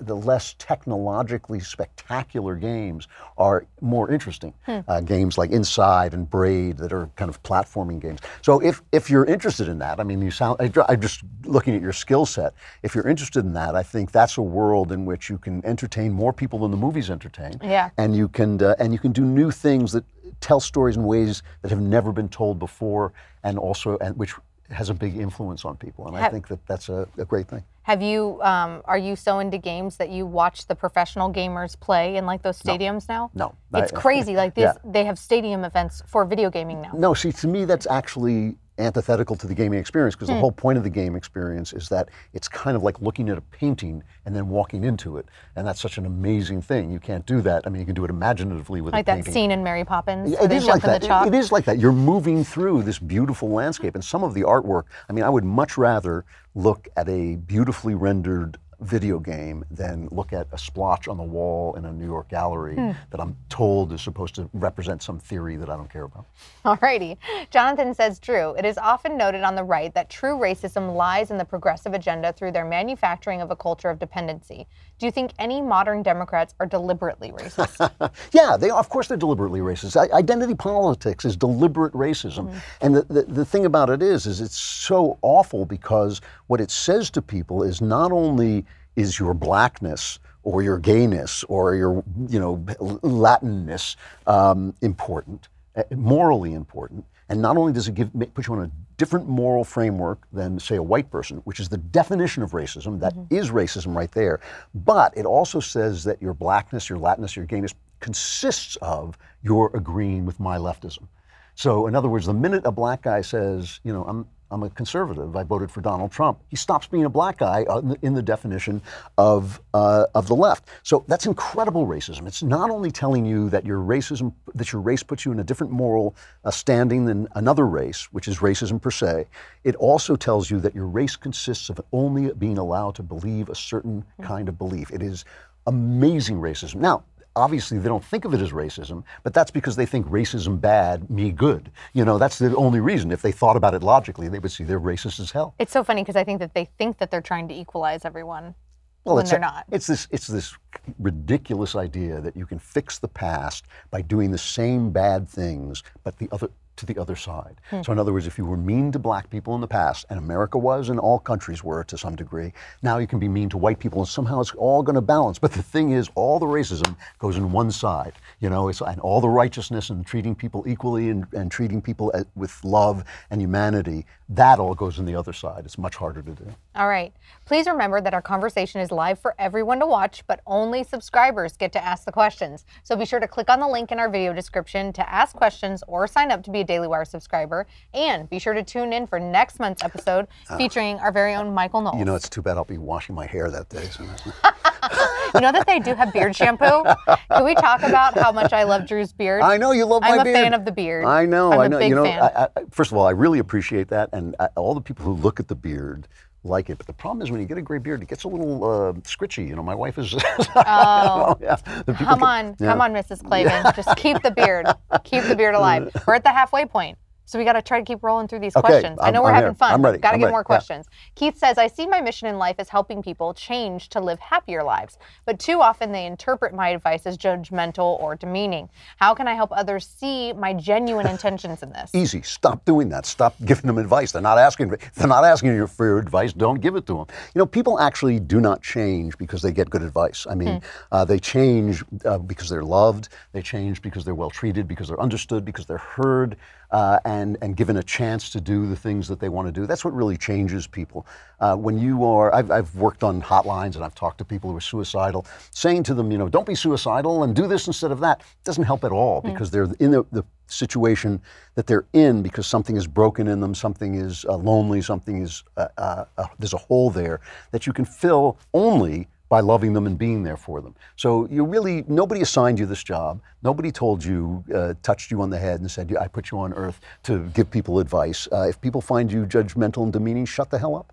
B: the less technologically spectacular games are more interesting. Uh, games like Inside and Braid that are kind of platforming games. So if, if you're interested in that, I mean, you sound, I, I'm just looking at your skill set. If you're interested in that, I think that's a world in which you can entertain more people than the movies entertain.
A: Yeah.
B: And you can, uh, and you can do new things that tell stories in ways that have never been told before and also, and which has a big influence on people. And I think that that's a, a great thing.
A: Have you, um, are you so into games that you watch the professional gamers play in like those stadiums now?
B: No.
A: It's
B: I-
A: crazy. Like this,
B: Yeah.
A: they have stadium events for video gaming now.
B: No, see, to me, that's actually antithetical to the gaming experience because the hmm. whole point of the game experience is that it's kind of like looking at a painting and then walking into it. And that's such an amazing thing. You can't do that. I mean, you can do it imaginatively with
A: Like
B: a
A: that
B: painting.
A: scene in Mary Poppins
B: Yeah, It is like that.
A: the
B: It- it is like that. You're moving through this beautiful landscape, and some of the artwork. I mean, I would much rather look at a beautifully rendered video game than look at a splotch on the wall in a New York gallery hmm. that I'm told is supposed to represent some theory that I don't care about.
A: Alrighty. Jonathan says, Drew, it is often noted on the right that true racism lies in the progressive agenda through their manufacturing of a culture of dependency. Do you think any modern Democrats are deliberately racist?
B: Yeah, they of course they're deliberately racist. I, identity politics is deliberate racism, and the, the the thing about it is, is it's so awful because what it says to people is not only is your blackness or your gayness or your you know Latinness um, important, uh, morally important, and not only does it give put you on a different moral framework than say a white person, which is the definition of racism. That mm-hmm. is racism right there. But it also says that your blackness, your Latinness, your gayness consists of your agreeing with my leftism. So, in other words, the minute a black guy says, you know, I'm, I'm a conservative, I voted for Donald Trump, he stops being a black guy uh, in the, in the definition of, uh, of the left. So that's incredible racism. It's not only telling you that your racism, that your race puts you in a different moral uh, standing than another race, which is racism per se. It also tells you that your race consists of only being allowed to believe a certain kind of belief. It is amazing racism. Now, obviously they don't think of it as racism, but that's because they think racism bad, me good. You know, that's the only reason. If they thought about it logically, they would see they're racist as hell.
A: it's so funny because I think that they think that they're trying to equalize everyone
B: Well,
A: when they're
B: a-
A: not.
B: It's this it's this ridiculous idea that you can fix the past by doing the same bad things, but the other to the other side.
A: Hmm.
B: So in other words, if you were mean to black people in the past, and America was, and all countries were to some degree, now you can be mean to white people, and somehow it's all going to balance. But the thing is, all the racism goes in one side. You know, it's and all the righteousness and treating people equally and, and treating people uh, with love and humanity, that all goes in the other side. It's much harder to do.
A: All right. Please remember that our conversation is live for everyone to watch, but only subscribers get to ask the questions. So be sure to click on the link in our video description to ask questions or sign up to be a Daily Wire subscriber. And be sure to tune in for next month's episode ah. featuring our very own Michael Knowles.
B: You know, it's too bad I'll be washing my hair that day. So
A: You know that they do have beard shampoo? Can we talk about how much I love Drew's beard?
B: I know you love my beard.
A: I'm a fan of the beard.
B: I know.
A: I'm
B: I
A: a
B: know.
A: big
B: you know.
A: fan.
B: I, I, first of all, I really appreciate that, and I, all the people who look at the beard like it. But the problem is when you get a gray beard, it gets a little uh, scritchy. You know, my wife is.
A: Oh.
B: yeah.
A: Come
B: can-
A: on,
B: yeah.
A: come on, Mrs. Klavan. Just keep the beard. Keep the beard alive. We're at the halfway point. So we got to try to keep rolling through these
B: Okay,
A: questions. I
B: I'm-
A: know we're
B: I'm
A: having
B: here.
A: fun.
B: I'm ready.
A: Got to get
B: ready.
A: more
B: Yeah.
A: questions. Keith says, I see my mission in life as helping people change to live happier lives, but too often they interpret my advice as judgmental or demeaning. How can I help others see my genuine intentions in this?
B: Easy. Stop doing that. Stop giving them advice. They're not asking. They're not asking you for your advice. Don't give it to them. You know, people actually do not change because they get good advice. I mean, uh, they change uh, because they're loved. They change because they're well treated, because they're understood, because they're heard, uh, and and given a chance to do the things that they want to do. That's what really changes people. Uh, when you are, I've, I've worked on hotlines and I've talked to people who are suicidal, saying to them, you know, don't be suicidal and do this instead of that. doesn't help at all because they're in the, the situation that they're in because something is broken in them, something is uh, lonely, something is, uh, uh, uh, there's a hole there that you can fill only by loving them and being there for them. So you really, nobody assigned you this job. Nobody told you, uh, touched you on the head and said, I put you on earth to give people advice. Uh, if people find you judgmental and demeaning, shut the hell up.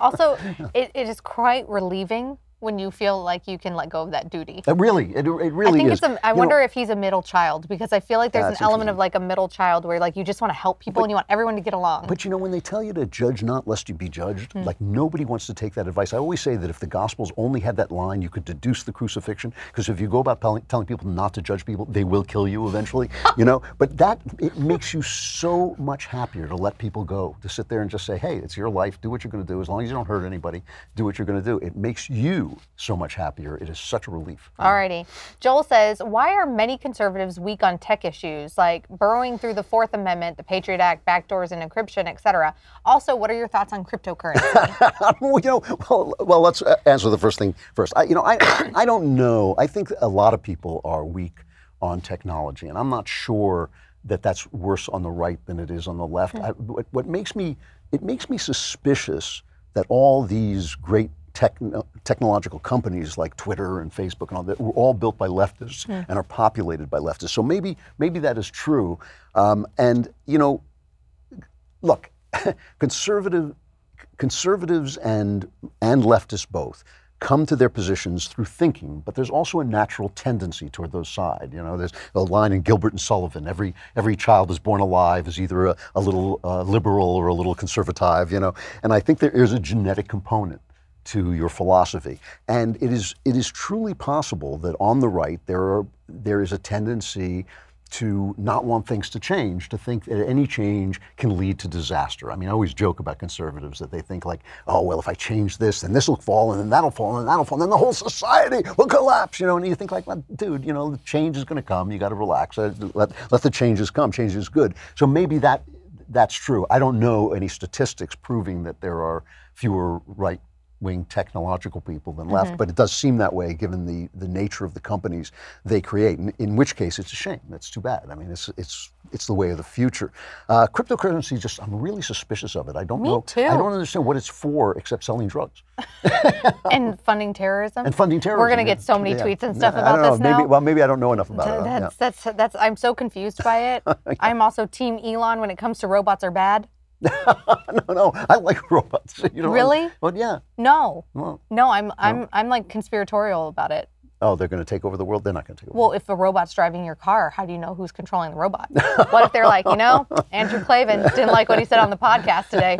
A: Also, it, it is quite relieving when you feel like you can let go of that duty.
B: It really, it, it really
A: I think
B: is.
A: it's a. I
B: You know,
A: wonder if he's a middle child because I feel like there's an element of like a middle child where like you just want to help people and you want everyone to get along.
B: But you know, when they tell you to judge not lest you be judged,
A: Hmm.
B: like nobody wants to take that advice. I always say that if the Gospels only had that line, you could deduce the crucifixion. Because if you go about telling, telling people not to judge people, they will kill you eventually. you know, but that it makes you so much happier to let people go, to sit there and just say, "Hey, it's your life. Do what you're going to do. As long as you don't hurt anybody, do what you're going to do." It makes you so much happier. It is such a relief.
A: Alrighty. Joel says, why are many conservatives weak on tech issues like burrowing through the Fourth Amendment, the Patriot Act, backdoors and encryption, etc.? Also, what are your thoughts on cryptocurrency?
B: well, you know, well, well, let's uh, answer the first thing first. I, you know, I, I don't know. I think a lot of people are weak on technology, and I'm not sure that that's worse on the right than it is on the left. I, what, what makes me, it makes me suspicious that all these great techno- technological companies like Twitter and Facebook and all that were all built by leftists and are populated by leftists. So maybe, maybe that is true. Um, and you know, look, conservative conservatives and and leftists both come to their positions through thinking, but there's also a natural tendency toward those side. You know, there's a line in Gilbert and Sullivan: every every child is born alive is either a, a little uh, liberal or a little conservative. You know, and I think there is a genetic component to your philosophy, and it is it is truly possible that on the right there are there is a tendency to not want things to change, to think that any change can lead to disaster. I mean, I always joke about conservatives that they think like, oh, well, if I change this, then this will fall, and then that'll fall, and then that'll fall, and then the whole society will collapse, you know, and you think like, well, dude, you know, the change is going to come, you got to relax, let, let the changes come, change is good. So maybe that that's true. I don't know any statistics proving that there are fewer right wing technological people than left, mm-hmm. but it does seem that way given the, the nature of the companies they create. In, in which case, it's a shame. That's too bad. I mean, it's it's it's the way of the future. Uh, cryptocurrency, just I'm really suspicious of it. I don't
A: Me
B: know.
A: Too.
B: I don't understand what it's for except selling drugs
A: and funding terrorism.
B: And funding terrorism.
A: We're going to get so many
B: yeah.
A: tweets and stuff
B: I
A: about
B: know,
A: this
B: maybe,
A: now.
B: Well, maybe I don't know enough about
A: that's,
B: it.
A: That's, that's that's I'm so confused by it. yeah. I'm also Team Elon when it comes to robots are bad.
B: no, no, I like robots. You know,
A: really?
B: But yeah.
A: No. Well, no, I'm I'm no. I'm like conspiratorial about it.
B: Oh, they're going to take over the world. They're not going to take over.
A: Well, if a robot's driving your car, how do you know who's controlling the robot? what if they're like, you know, Andrew Klavan didn't like what he said on the podcast today?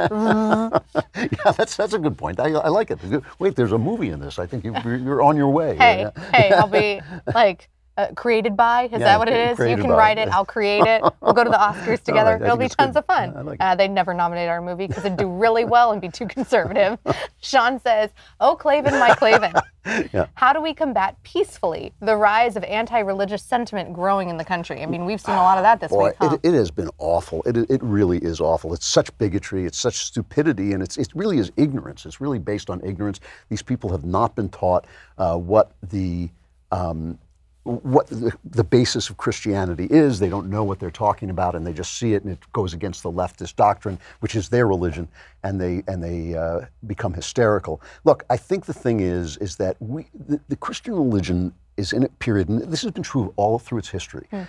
B: yeah, that's that's a good point. I, I like it. Wait, there's a movie in this. I think you, are on your way.
A: Hey, yeah. hey, I'll be like uh, created by. Is yeah, that what it is? You can by. write it. I'll create it. We'll go to the Oscars together. Right, It'll be tons good. of fun. Like uh, they'd never nominate our movie because it'd do really well and be too conservative. Sean says, "Oh, Klavan, my Klavan." yeah. How do we combat peacefully the rise of anti-religious sentiment growing in the country? I mean, we've seen a lot of that this
B: Boy,
A: week. Huh?
B: It, it, has been awful. It, it really is awful. It's such bigotry. It's such stupidity, and it's it really is ignorance. It's really based on ignorance. These people have not been taught uh, what the um, what the, the, basis of Christianity is. They don't know what they're talking about, and they just see it, and it goes against the leftist doctrine, which is their religion, and they and they uh, become hysterical. Look, I think the thing is is that we the, the, Christian religion is in a period, and this has been true all through its history. Mm.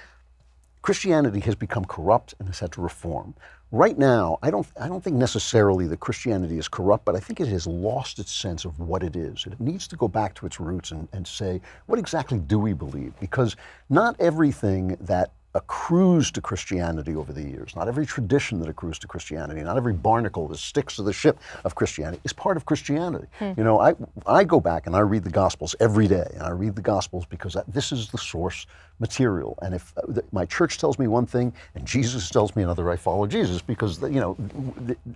B: Christianity has become corrupt and has had to reform. Right now, I don't, I don't think necessarily that Christianity is corrupt, but I think it has lost its sense of what it is. It needs to go back to its roots and, and say, what exactly do we believe? Because not everything that accrues to Christianity over the years, not every tradition that accrues to Christianity, not every barnacle that sticks to the ship of Christianity is part of Christianity. Hmm. You know, I, I go back and I read the Gospels every day, and I read the Gospels because that, this is the source material. And if uh, my church tells me one thing and Jesus tells me another, I follow Jesus because, you know,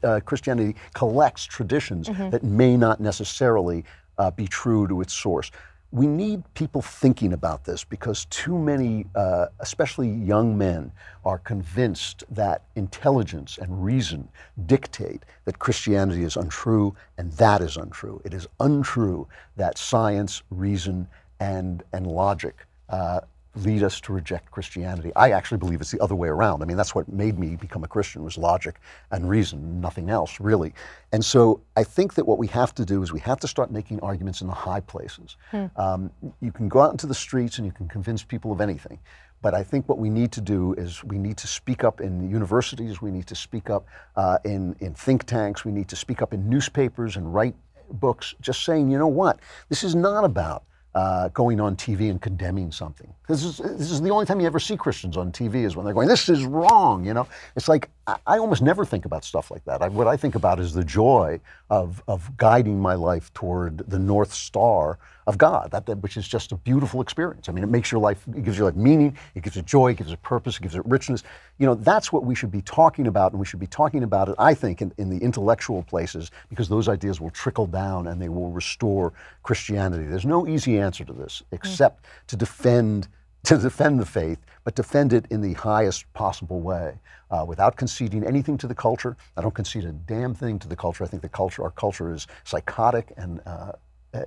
B: uh, Christianity collects traditions mm-hmm. that may not necessarily uh, be true to its source we need people thinking about this because too many, uh, especially young men, are convinced that intelligence and reason dictate that Christianity is untrue, and that is untrue. It is untrue that science, reason, and, and logic uh, lead us to reject Christianity. I actually believe it's the other way around. I mean, that's what made me become a Christian was logic and reason, nothing else really. And so I think that what we have to do is we have to start making arguments in the high places. Hmm. Um, you can go out into the streets and you can convince people of anything. But I think what we need to do is we need to speak up in universities, we need to speak up uh, in, in think tanks, we need to speak up in newspapers and write books, just saying, you know what, this is not about uh, going on TV and condemning something. This is, this is the only time you ever see Christians on TV is when they're going, this is wrong, you know? It's like, I, almost never think about stuff like that. I, what I think about is the joy of, of guiding my life toward the North Star of God, that, that, which is just a beautiful experience. I mean, it makes your life, it gives your life meaning, it gives it joy, it gives it purpose, it gives it richness. You know, that's what we should be talking about, and we should be talking about it, I think, in, in the intellectual places, because those ideas will trickle down and they will restore Christianity. There's no easy answer to this except mm. to defend to defend the faith, but defend it in the highest possible way uh, without conceding anything to the culture. I don't concede a damn thing to the culture. I think the culture, our culture, is psychotic and uh,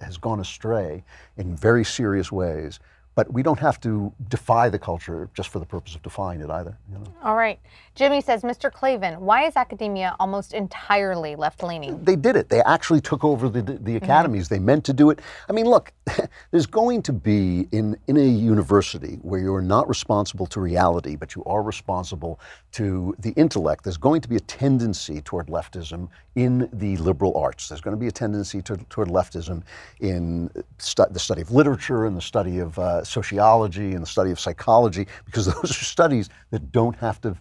B: has gone astray in very serious ways. but we don't have to defy the culture just for the purpose of defying it either. You know?
A: All right. Jimmy says, Mr. Klavan, why is academia almost entirely left leaning?
B: They did it. They actually took over the, the academies. They meant to do it. I mean, look, there's going to be in, in a university where you're not responsible to reality, but you are responsible to the intellect, there's going to be a tendency toward leftism in the liberal arts. There's going to be a tendency to, toward leftism in stu- the study of literature and the study of uh, sociology and the study of psychology, because those are studies that don't have to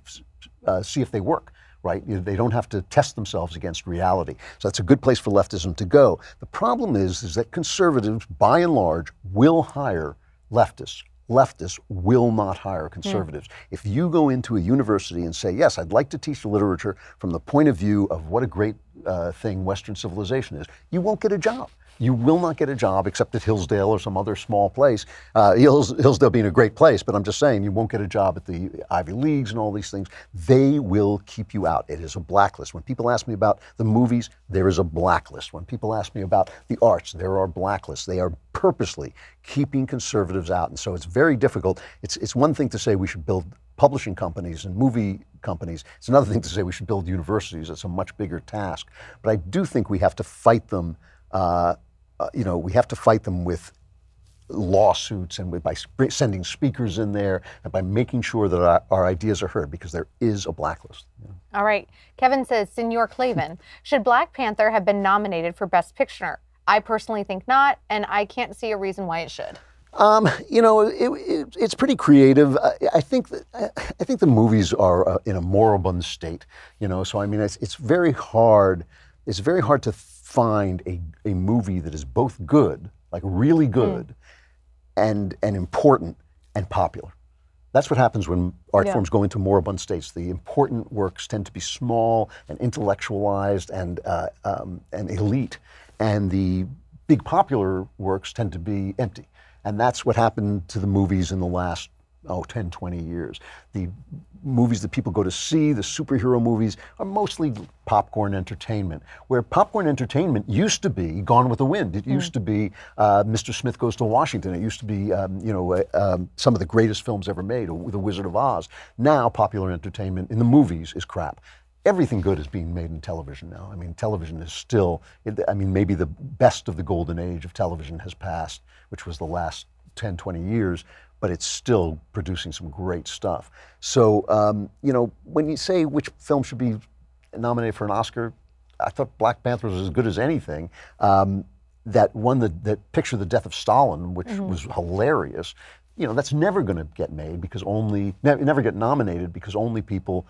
B: uh, see if they work. Right? They don't have to test themselves against reality. So that's a good place for leftism to go. The problem is, is that conservatives, by and large, will hire leftists leftists will not hire conservatives. If you go into a university and say, yes, I'd like to teach literature from the point of view of what a great uh, thing Western civilization is, you won't get a job. You will not get a job except at Hillsdale or some other small place. Uh, Hills, Hillsdale being a great place, but I'm just saying you won't get a job at the Ivy Leagues and all these things. They will keep you out. It is a blacklist. When people ask me about the movies, there is a blacklist. When people ask me about the arts, there are blacklists. They are purposely keeping conservatives out. And so it's very difficult. It's, it's one thing to say we should build publishing companies and movie companies. It's another thing to say we should build universities. It's a much bigger task. But I do think we have to fight them uh, you know, we have to fight them with lawsuits and with, by sp- sending speakers in there and by making sure that our, our ideas are heard because there is a blacklist. Know.
A: All right. Kevin says, Senor Klavan, should Black Panther have been nominated for Best Picture? I personally think not, and I can't see a reason why it should.
B: Um, you know, it, it, it's pretty creative. I, I think that, I think the movies are uh, in a moribund state. You know, so I mean, it's, it's very hard. It's very hard to find a, a movie that is both good, like really good, mm. and, and important and popular. That's what happens when art yeah. forms go into moribund states. The important works tend to be small and intellectualized and, uh, um, and elite, and the big popular works tend to be empty. And that's what happened to the movies in the last oh, 10, 20 years. The movies that people go to see, the superhero movies, are mostly popcorn entertainment. Where popcorn entertainment used to be Gone with the Wind. It used mm. to be uh, Mr. Smith Goes to Washington. It used to be, um, you know, uh, um, some of the greatest films ever made, The Wizard of Oz. Now, popular entertainment in the movies is crap everything good is being made in television now. I mean, television is still, I mean, maybe the best of the golden age of television has passed, which was the last 10, 20 years but it's still producing some great stuff. So, um, you know, when you say which film should be nominated for an Oscar, I thought Black Panther was as good as anything. Um, that one that, that picture the death of Stalin, which mm-hmm. was hilarious. You know, that's never going to get made because only never get nominated because only people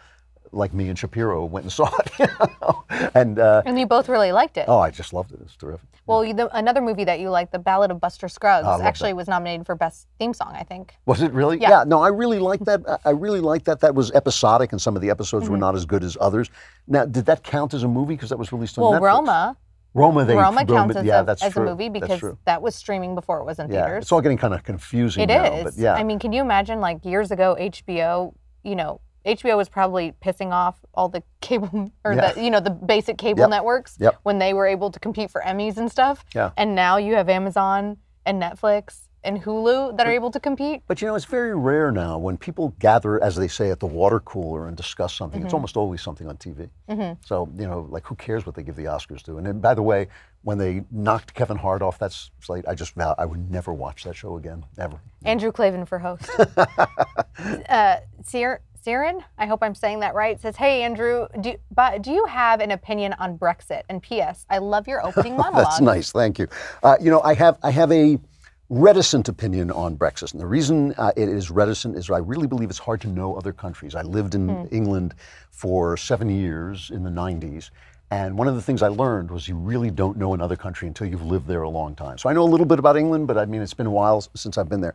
B: like me and Shapiro went and saw it. You know?
A: And uh, and you both really liked it.
B: Oh, I just loved it. It's terrific.
A: Well, you, the, another movie that you liked, The Ballad of Buster Scruggs, oh, actually that. was nominated for best theme song. I think.
B: Was it really? Yeah. yeah no, I really liked that. I really liked that. That was episodic, and some of the episodes mm-hmm. were not as good as others. Now, did that count as a movie because that was released on
A: well,
B: Netflix?
A: Roma.
B: Roma, they,
A: Roma counts Roma, as,
B: yeah,
A: a, as a, movie because that was streaming before it was in
B: yeah,
A: theaters.
B: It's all getting kind of confusing
A: It
B: now,
A: is.
B: But yeah.
A: I mean, can you imagine like years ago, HBO, you know, HBO was probably pissing off all the cable or yeah. the you know the basic cable
B: yep.
A: networks
B: yep.
A: when they were able to compete for Emmys and stuff.
B: Yeah.
A: And now you have Amazon and Netflix and Hulu that are able to compete.
B: But you know, it's very rare now when people gather, as they say, at the water cooler and discuss something. Mm-hmm. It's almost always something on TV.
A: Mm-hmm.
B: So you know, like who cares what they give the Oscars to? And then, by the way, when they knocked Kevin Hart off that slate, I just I would never watch that show again, ever.
A: Andrew Klavan for host. uh, Sear, Siren, I hope I'm saying that right, says, Hey, Andrew, do, but do you have an opinion on Brexit? And P.S., I love your opening monologue.
B: That's nice. Thank you. Uh, you know, I have, I have a reticent opinion on Brexit. And the reason uh, it is reticent is I really believe it's hard to know other countries. I lived in mm. England for seven years in the 90s. And one of the things I learned was you really don't know another country until you've lived there a long time. So I know a little bit about England, but I mean, it's been a while since I've been there.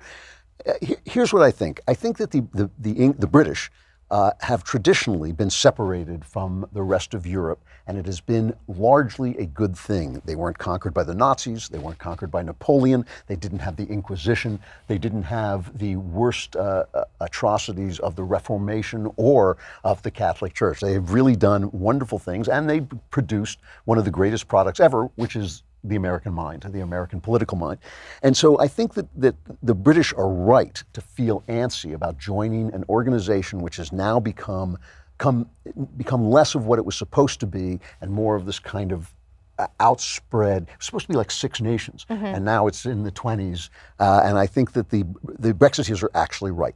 B: Uh, here's what I think. I think that the, the, the, the British uh, have traditionally been separated from the rest of Europe, and it has been largely a good thing. They weren't conquered by the Nazis, they weren't conquered by Napoleon, they didn't have the Inquisition, they didn't have the worst uh, uh atrocities of the Reformation or of the Catholic Church. They have really done wonderful things, and they produced one of the greatest products ever, which is the American mind, the American political mind. And so I think that, that the British are right to feel antsy about joining an organization which has now become, come, become less of what it was supposed to be and more of this kind of uh, outspread. It was supposed to be like six nations, and now it's in the 20s. Uh, and I think that the, the Brexiteers are actually right.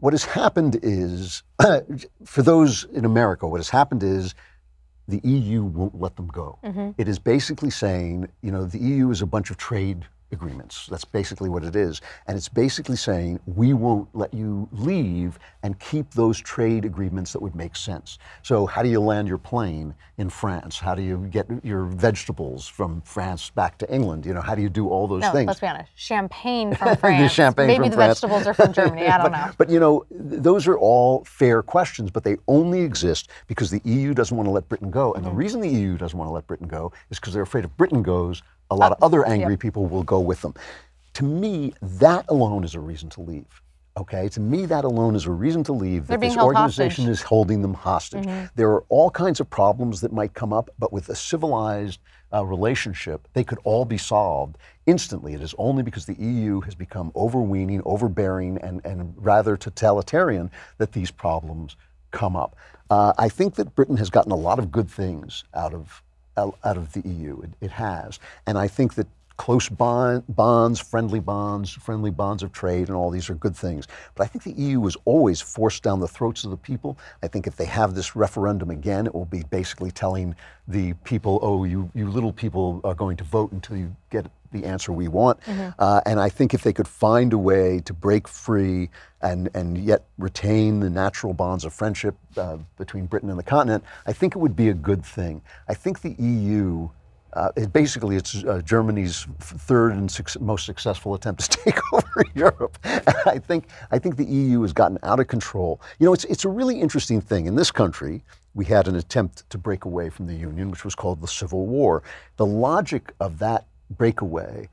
B: What has happened is, for those in America, what has happened is the EU won't let them go. Mm-hmm. It is basically saying, you know, the EU is a bunch of trade agreements. That's basically what it is. And it's basically saying, we won't let you leave and keep those trade agreements that would make sense. So, how do you land your plane in France? How do you get your vegetables from France back to England? You know, how do you do all those
A: No,
B: things?
A: let's be honest. Champagne from France.
B: champagne
A: Maybe the
B: France.
A: vegetables are from Germany. I don't
B: but,
A: know.
B: But you know, those are all fair questions, but they only exist because the EU doesn't want to let Britain go.
A: Mm-hmm.
B: And the reason the EU doesn't want to let Britain go is because they're afraid if Britain goes, a lot of other angry people will go with them. To me, that alone is a reason to leave. Okay, to me, that alone is a reason to leave.
A: They're
B: that this organization
A: hostage.
B: is holding them hostage. There are all kinds of problems that might come up, but with a civilized uh, relationship, they could all be solved instantly. It is only because the EU has become overweening, overbearing, and, and rather totalitarian that these problems come up. Uh, I think that Britain has gotten a lot of good things out of out of the EU. It, it has, and I think that close bond, bonds, friendly bonds, friendly bonds of trade, and all these are good things. But I think the EU is always forced down the throats of the people. I think if they have this referendum again, it will be basically telling the people, "Oh, you you little people are going to vote until you get the answer we want." Uh, and I think if they could find a way to break free and and yet retain the natural bonds of friendship uh, between Britain and the continent, I think it would be a good thing. I think the EU. Uh, it basically, it's uh, Germany's third and suc most successful attempt to take over Europe. And I think I think the EU has gotten out of control. You know, it's it's a really interesting thing. In this country, we had an attempt to break away from the Union, which was called the Civil War. The logic of that breakaway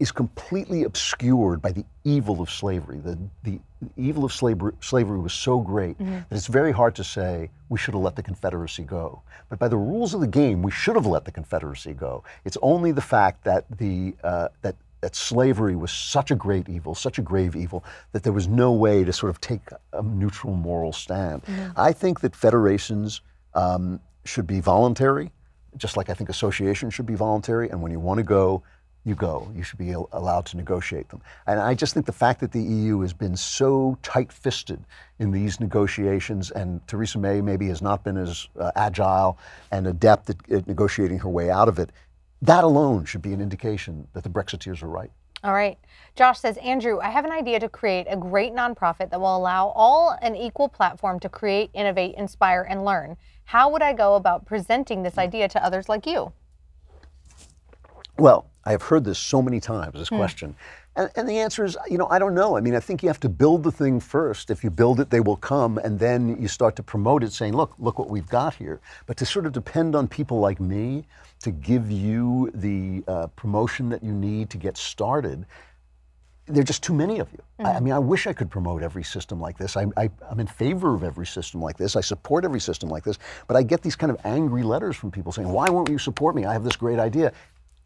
B: is completely obscured by the evil of slavery. The, the evil of slavery, slavery was so great that it's very hard to say we should have let the Confederacy go. But by the rules of the game, we should have let the Confederacy go. It's only the fact that the uh, that that slavery was such a great evil, such a grave evil, that there was no way to sort of take a neutral moral stand. I think that federations um, should be voluntary, just like I think associations should be voluntary. And when you want to go, you go. You should be al- allowed to negotiate them. And I just think the fact that the EU has been so tight fisted in these negotiations, and Theresa May maybe has not been as uh, agile and adept at, at negotiating her way out of it, that alone should be an indication that the Brexiteers are right.
A: All right. Josh says, Andrew, I have an idea to create a great nonprofit that will allow all an equal platform to create, innovate, inspire, and learn. How would I go about presenting this idea to others like you?
B: Well, I have heard this so many times, this question. And, and the answer is, you know, I don't know. I mean, I think you have to build the thing first. If you build it, they will come. And then you start to promote it, saying, look, look what we've got here. But to sort of depend on people like me to give you the uh, promotion that you need to get started, there are just too many of you. I, I mean, I wish I could promote every system like this. I, I, I'm in favor of every system like this. I support every system like this. But I get these kind of angry letters from people saying, why won't you support me? I have this great idea.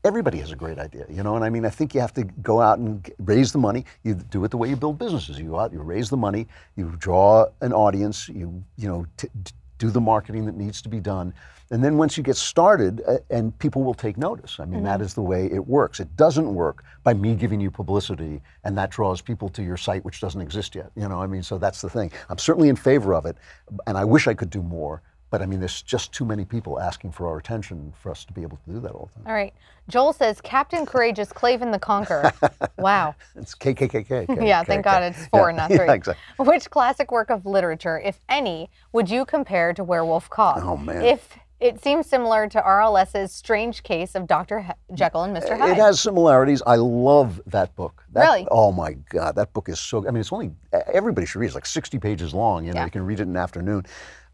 B: Everybody has a great idea, you know, and I mean, I think you have to go out and raise the money. You do it the way you build businesses. You go out, you raise the money, you draw an audience, you, you know, t- t- do the marketing that needs to be done. And then once you get started, uh, and people will take notice. I mean, that is the way it works. It doesn't work by me giving you publicity and that draws people to your site, which doesn't exist yet. You know, I mean, so that's the thing. I'm certainly in favor of it, and I wish I could do more. But I mean, there's just too many people asking for our attention for us to be able to do that all the time.
A: All right. Joel says, Captain Courageous Klavan the Conqueror. wow.
B: It's KKKK.
A: Yeah, thank God it's four, not three.
B: Exactly.
A: Which classic work of literature, if any, would you compare to Werewolf Cop?
B: Oh, man.
A: If it seems similar to RLS's Strange Case of Dr. He- Jekyll and Mr. Hyde.
B: It has similarities. I love that book. That,
A: Really?
B: Oh my God, that book is so. I mean, it's only everybody should read. it. It's like 60 pages long. You know,
A: Yeah.
B: you can read it in an afternoon.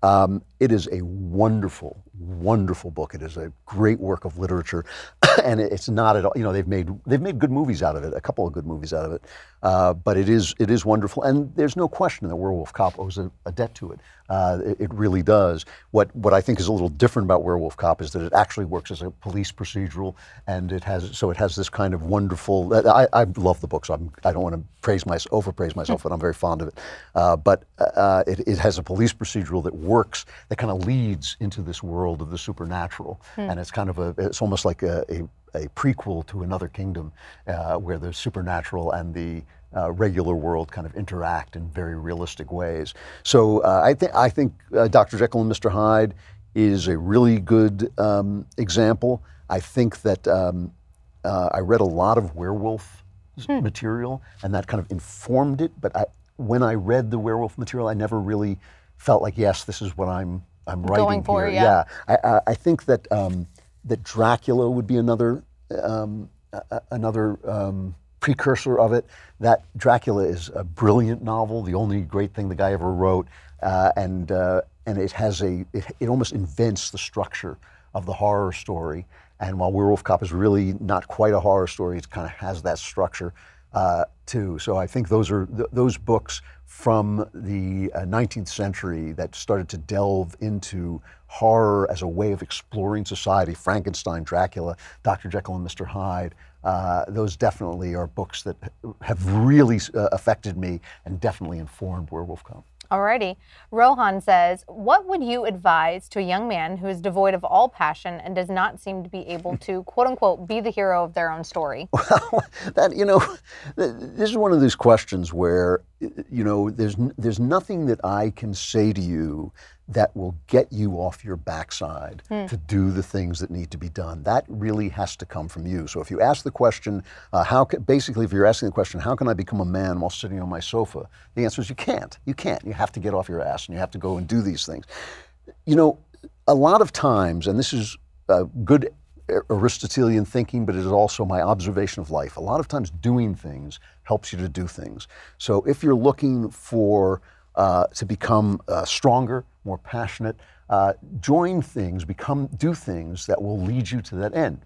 B: Um, it is a wonderful, wonderful book. It is a great work of literature, and it's not at all. You know, they've made they've made good movies out of it, a couple of good movies out of it, uh, but it is it is wonderful, and there's no question that Werewolf Cop owes a, a debt to it. Uh, it. it. really does. What what I think is a little different about Werewolf Cop is that it actually works as a police procedural, and it has so it has this kind of wonderful. I, I love the book, so I'm, I do not want to praise myself, overpraise myself, but I'm very fond of it. Uh, but uh, it, it has a police procedural that works, that kind of leads into this world of the supernatural, hmm. and it's kind of a it's almost like a, a a prequel to another kingdom uh, where the supernatural and the uh, regular world kind of interact in very realistic ways. So uh, I, th- I think uh, Dr. Jekyll and Mr. Hyde is a really good um, example. I think that um, uh, I read a lot of werewolf hmm. material, and that kind of informed it. But I, when I read the werewolf material, I never really felt like, yes, this is what I'm I'm writing
A: Going for,
B: here.
A: Yeah,
B: yeah. I, I, think that um, that Dracula would be another um, another um, precursor of it. That Dracula is a brilliant novel, the only great thing the guy ever wrote, uh, and uh, and it has a it, it, almost invents the structure of the horror story. And while Werewolf Cop is really not quite a horror story, it kind of has that structure uh, too. So I think those are th- those books from the 19th uh, century that started to delve into horror as a way of exploring society. Frankenstein, Dracula, Dr. Jekyll and Mr. Hyde. Uh, those definitely are books that have really uh, affected me and definitely informed Werewolf Cop.
A: Alrighty. Rohan says, What would you advise to a young man who is devoid of all passion and does not seem to be able to, quote unquote, be the hero of their own story?
B: Well, that, you know, this is one of these questions where, you know, there's, there's nothing that I can say to you that will get you off your backside hmm. to do the things that need to be done. That really has to come from you. So if you ask the question, uh, how can, basically, if you're asking the question, how can I become a man while sitting on my sofa? The answer is you can't. You can't. You have to get off your ass and you have to go and do these things. You know, a lot of times, and this is uh, good Aristotelian thinking, but it is also my observation of life. A lot of times, doing things helps you to do things. So if you're looking for uh, to become uh, stronger, more passionate. Uh, join things, become, do things that will lead you to that end.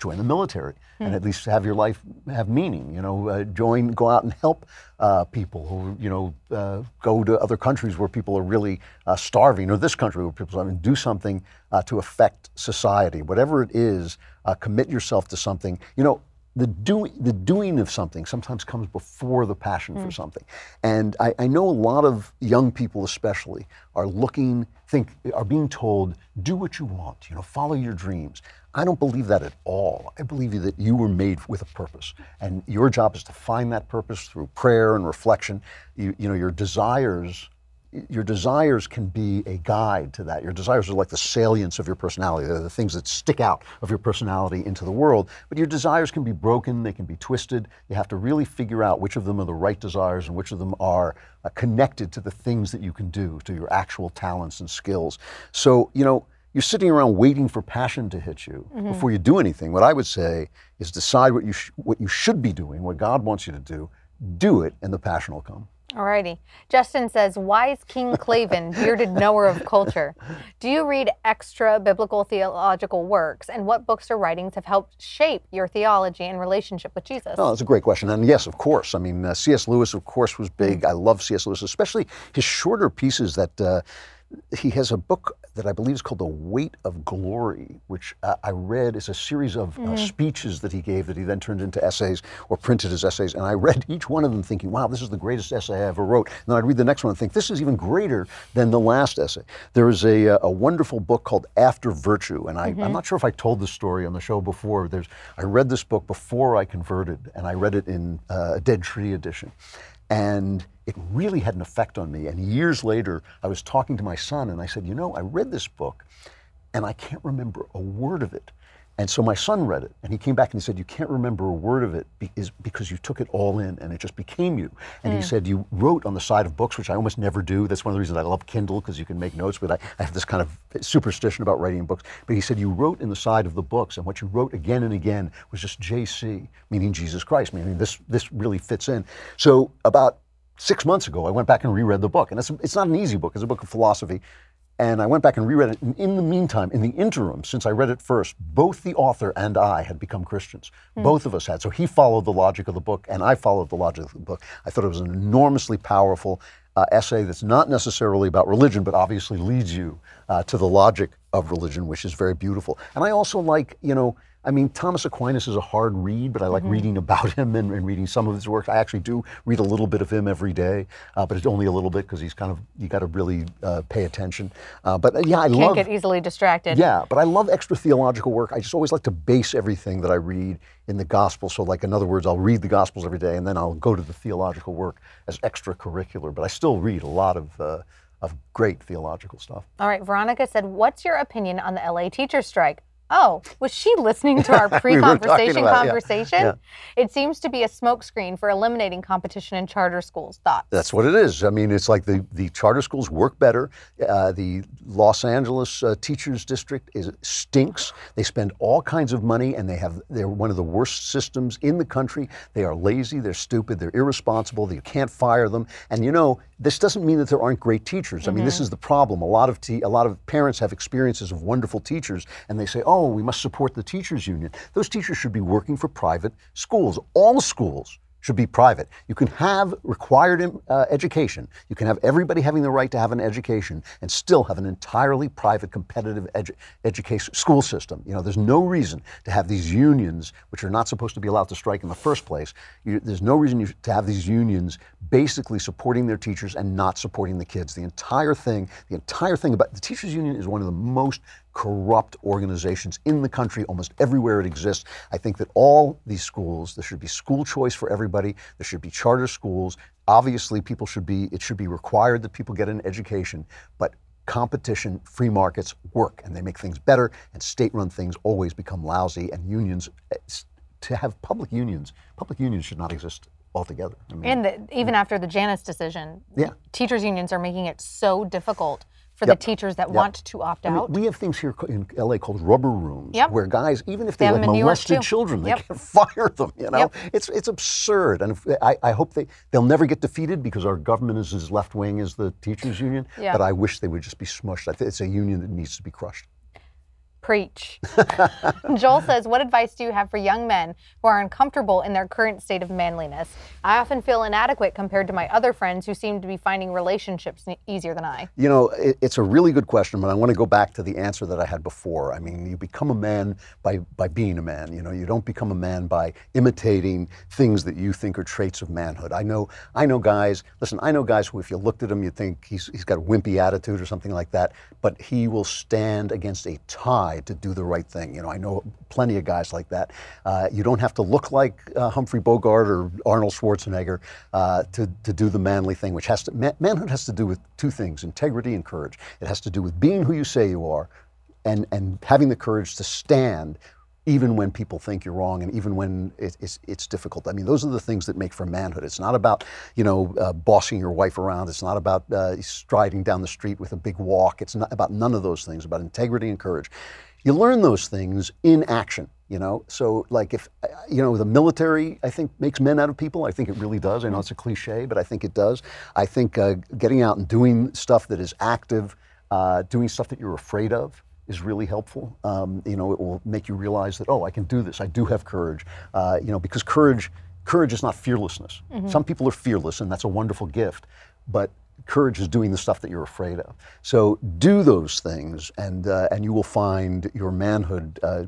B: Join the military mm. and at least have your life have meaning. You know, uh, join, go out and help uh, people who, you know, uh, go to other countries where people are really uh, starving, or this country where people are starving. Do something uh, to affect society, whatever it is. commit yourself to something. You know, the doing the doing of something sometimes comes before the passion mm. for hmm. something and I, I, know a lot of young people especially are looking think are being told do what you want you know follow your dreams i don't believe that at all i believe that you were made with a purpose and your job is to find that purpose through prayer and reflection you, you know your desires your desires can be a guide to that. Your desires are like the salience of your personality. They're the things that stick out of your personality into the world. But your desires can be broken, they can be twisted. You have to really figure out which of them are the right desires and which of them are uh, connected to the things that you can do, to your actual talents and skills. So, you know, you're sitting around waiting for passion to hit you mm-hmm. before you do anything. What I would say is decide what you, sh- what you should be doing, what God wants you to do, do it, and the passion will come.
A: Alrighty. Justin says, Wise King Klavan, bearded knower of culture. Do you read extra biblical theological works? And what books or writings have helped shape your theology and relationship with Jesus?
B: Oh, that's a great question. And yes, of course. I mean, uh, C.S. Lewis, of course, was big. I love C.S. Lewis, especially his shorter pieces that. Uh, he has a book that I believe is called The Weight of Glory, which uh, I read is a series of mm-hmm. uh, speeches that he gave that he then turned into essays or printed as essays. And I read each one of them thinking, wow, this is the greatest essay I ever wrote. And then I'd read the next one and think, this is even greater than the last essay. There is a, uh, a wonderful book called After Virtue. And I, mm-hmm. I'm not sure if I told this story on the show before. There's, I read this book before I converted, and I read it in uh, a Dead Tree edition. And it really had an effect on me. And years later, I was talking to my son and I said, You know, I read this book and I can't remember a word of it. And so my son read it, and he came back and he said, "You can't remember a word of it be- is because you took it all in, and it just became you." And mm. he said, "You wrote on the side of books, which I almost never do. That's one of the reasons I love Kindle because you can make notes. But I, I, have this kind of superstition about writing books. But he said you wrote in the side of the books, and what you wrote again and again was just JC, meaning Jesus Christ, meaning this this really fits in. So about six months ago, I went back and reread the book, and it's it's not an easy book. It's a book of philosophy." And I went back and reread it. And in the meantime, in the interim, since I read it first, both the author and I had become Christians. Both of us had. So he followed the logic of the book, and I followed the logic of the book. I thought it was an enormously powerful uh, essay that's not necessarily about religion, but obviously leads you uh, to the logic of religion, which is very beautiful. And I also like, you know, I mean, Thomas Aquinas is a hard read, but I like reading about him and, and reading some of his works. I actually do read a little bit of him every day, uh, but it's only a little bit because he's kind of you got to really uh, pay attention. Uh, but uh, yeah, I
A: Can't
B: love
A: get easily distracted.
B: yeah, but I love extra theological work. I just always like to base everything that I read in the gospel. So, like in other words, I'll read the gospels every day, and then I'll go to the theological work as extracurricular. But I still read a lot of uh, of great theological stuff.
A: All right, Veronica said, What's your opinion on the LA teacher strike? Oh, was she listening to our pre
B: We
A: conversation
B: yeah.
A: conversation?
B: Yeah.
A: It seems to be a smokescreen for eliminating competition in charter schools. Thoughts?
B: That's what it is. I mean, it's like the, the charter schools work better. Uh, the Los Angeles uh, Teachers District is stinks. They spend all kinds of money, and they have they're one of the worst systems in the country. They are lazy, they're stupid, they're irresponsible. You can't fire them. And you know, this doesn't mean that there aren't great teachers. I mean, this mm-hmm. is the problem. A lot of te- a lot of parents have experiences of wonderful teachers, and they say, "Oh, we must support the teachers union." Those teachers should be working for private schools. All schools should be private. You can have required uh, education. You can have everybody having the right to have an education and still have an entirely private, competitive edu- education school system. You know, there's no reason to have these unions, which are not supposed to be allowed to strike in the first place. You, there's no reason you, to have these unions basically supporting their teachers and not supporting the kids. The entire thing, the entire thing about the teachers union is one of the most corrupt organizations in the country, almost everywhere it exists. I think that all these schools, there should be school choice for everybody. There should be charter schools. Obviously, people should be, it should be required that people get an education, but competition, free markets work and they make things better, and state run things always become lousy, and unions, eh, to have public unions, public unions should not exist altogether. I mean,
A: And the, even after the Janus decision,
B: Yeah.
A: teachers unions are making it so difficult for
B: Yep.
A: the teachers that want to opt
B: I mean,
A: out.
B: we have things here in LA called rubber rooms,
A: Yep.
B: where guys, even if
A: They
B: they,
A: have
B: like
A: them in New York,
B: molested children, they
A: Yep.
B: can fire them. You know,
A: Yep.
B: it's it's absurd, and if, I, I hope they they'll never get defeated because our government is as left wing as the teachers union. But I wish they would just be smushed. I think it's a union that needs to be crushed.
A: Preach. Joel says, What advice do you have for young men who are uncomfortable in their current state of manliness? I often feel inadequate compared to my other friends who seem to be finding relationships easier than I.
B: You know, it, it's a really good question, but I want to go back to the answer that I had before. I mean, you become a man by, by being a man. You know, you don't become a man by imitating things that you think are traits of manhood. I know, I know guys. Listen, I know guys who, if you looked at him, you'd think he's, he's got a wimpy attitude or something like that. But he will stand against a tide to do the right thing. You know, I know plenty of guys like that. Uh, you don't have to look like uh, Humphrey Bogart or Arnold Schwarzenegger uh, to, to do the manly thing, which has to, man, manhood has to do with two things integrity and courage. It has to do with being who you say you are and, and having the courage to stand even when people think you're wrong and even when it, it's, it's difficult. I mean, those are the things that make for manhood. It's not about, you know, uh, bossing your wife around. It's not about uh, striding down the street with a big walk. It's not about none of those things, about integrity and courage. You learn those things in action, you know? So, like, if, uh, you know, the military, I think, makes men out of people. I think it really does. I know it's a cliche, but I think it does. I think uh, getting out and doing stuff that is active, uh, doing stuff that you're afraid of, is really helpful. Um, you know, it will make you realize that oh, I can do this. I do have courage. Uh, you know, because courage, courage is not fearlessness. Some people are fearless, and that's a wonderful gift. But courage is doing the stuff that you're afraid of. So do those things, and uh, and you will find your manhood uh,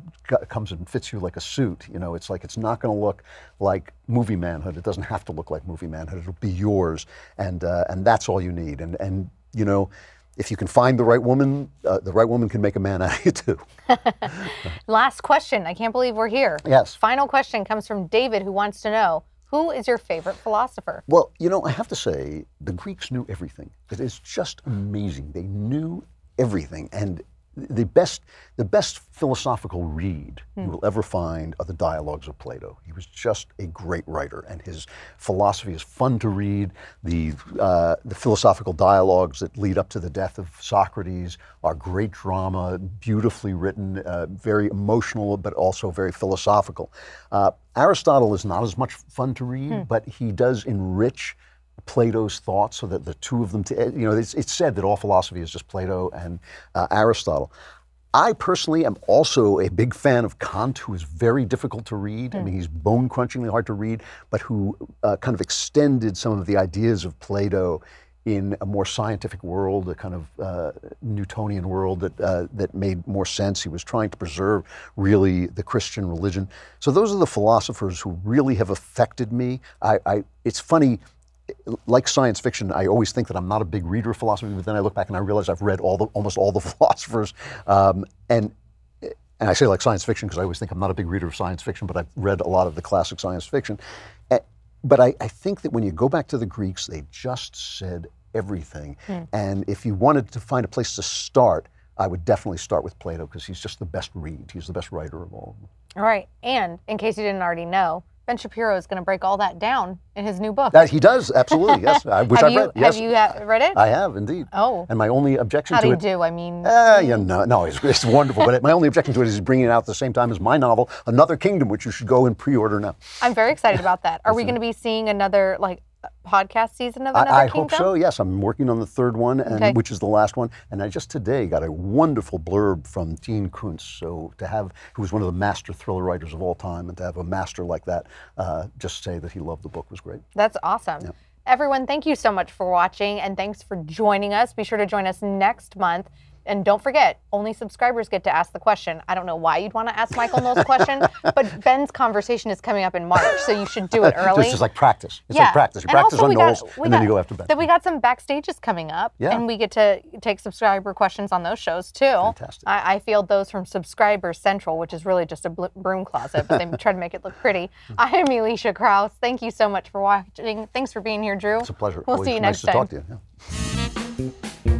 B: comes and fits you like a suit. You know, it's like it's not going to look like movie manhood. It doesn't have to look like movie manhood. It'll be yours, and uh, and that's all you need. And and you know if you can find the right woman, uh, the right woman can make a man out of you too.
A: Last question. I can't believe we're here.
B: Yes.
A: Final question comes from David, who wants to know who is your favorite philosopher?
B: Well, you know, I have to say, the Greeks knew everything. It is just amazing. They knew everything, and the best, the best philosophical read you will ever find are the dialogues of Plato. He was just a great writer, and his philosophy is fun to read. The uh, the philosophical dialogues that lead up to the death of Socrates are great drama, beautifully written, uh, very emotional, but also very philosophical. Uh, Aristotle is not as much fun to read, but he does enrich Plato's thoughts, so that the two of them, t- you know, it's, it's said that all philosophy is just Plato and uh, Aristotle. I personally am also a big fan of Kant, who is very difficult to read. I mean, he's bone crunchingly hard to read, but who uh, kind of extended some of the ideas of Plato in a more scientific world, a kind of uh, Newtonian world that uh, that made more sense. He was trying to preserve really the Christian religion. So those are the philosophers who really have affected me. I, I it's funny like science fiction, I always think that I'm not a big reader of philosophy, but then I look back and I realize I've read all the, almost all the philosophers. Um, and, and I say like science fiction because I always think I'm not a big reader of science fiction, but I've read a lot of the classic science fiction. Uh, but I, I, think that when you go back to the Greeks, they just said everything. Mm. And if you wanted to find a place to start, I would definitely start with Plato because he's just the best read. He's the best writer of all of them.
A: All right. And in case you didn't already know, Ben Shapiro is going to break all that down in his new book.
B: That he does, absolutely, yes. I've
A: you,
B: read. Yes.
A: Have you uh, read it?
B: I have, indeed.
A: Oh.
B: And my only objection
A: How
B: to
A: do you
B: it.
A: do? I mean.
B: Uh, yeah, no, no, it's, it's wonderful. but my only objection to it is he's bringing it out at the same time as my novel, Another Kingdom, which you should go and pre-order now.
A: I'm very excited about that. Are we going to be seeing another like podcast season of Another
B: I, I
A: Kingdom?
B: hope so. Yes, I'm working on the third one, and
A: Okay.
B: which is the last one. And I just today got a wonderful blurb from Dean Koontz. So to have, who was one of the master thriller writers of all time, and to have a master like that uh, just say that he loved the book was great.
A: That's awesome. Everyone, thank you so much for watching and thanks for joining us. Be sure to join us next month. And don't forget, only subscribers get to ask the question. I don't know why you'd want to ask Michael Knowles' question, but Ben's conversation is coming up in March, so you should do it early.
B: It's just like practice. It's
A: Yeah.
B: like practice. You
A: And
B: practice on
A: got-
B: Knowles, and then you go after Ben.
A: Then we got some backstages coming up,
B: Yeah.
A: and we get to take subscriber questions on those shows too.
B: Fantastic.
A: I, I field those from Subscriber Central, which is really just a broom closet, but they try to make it look pretty. Hmm. I am Elisha Krauss. Thank you so much for watching. Thanks for being here, Drew.
B: It's a pleasure.
A: We'll
B: Always
A: see you
B: nice
A: next
B: to talk to you. Yeah.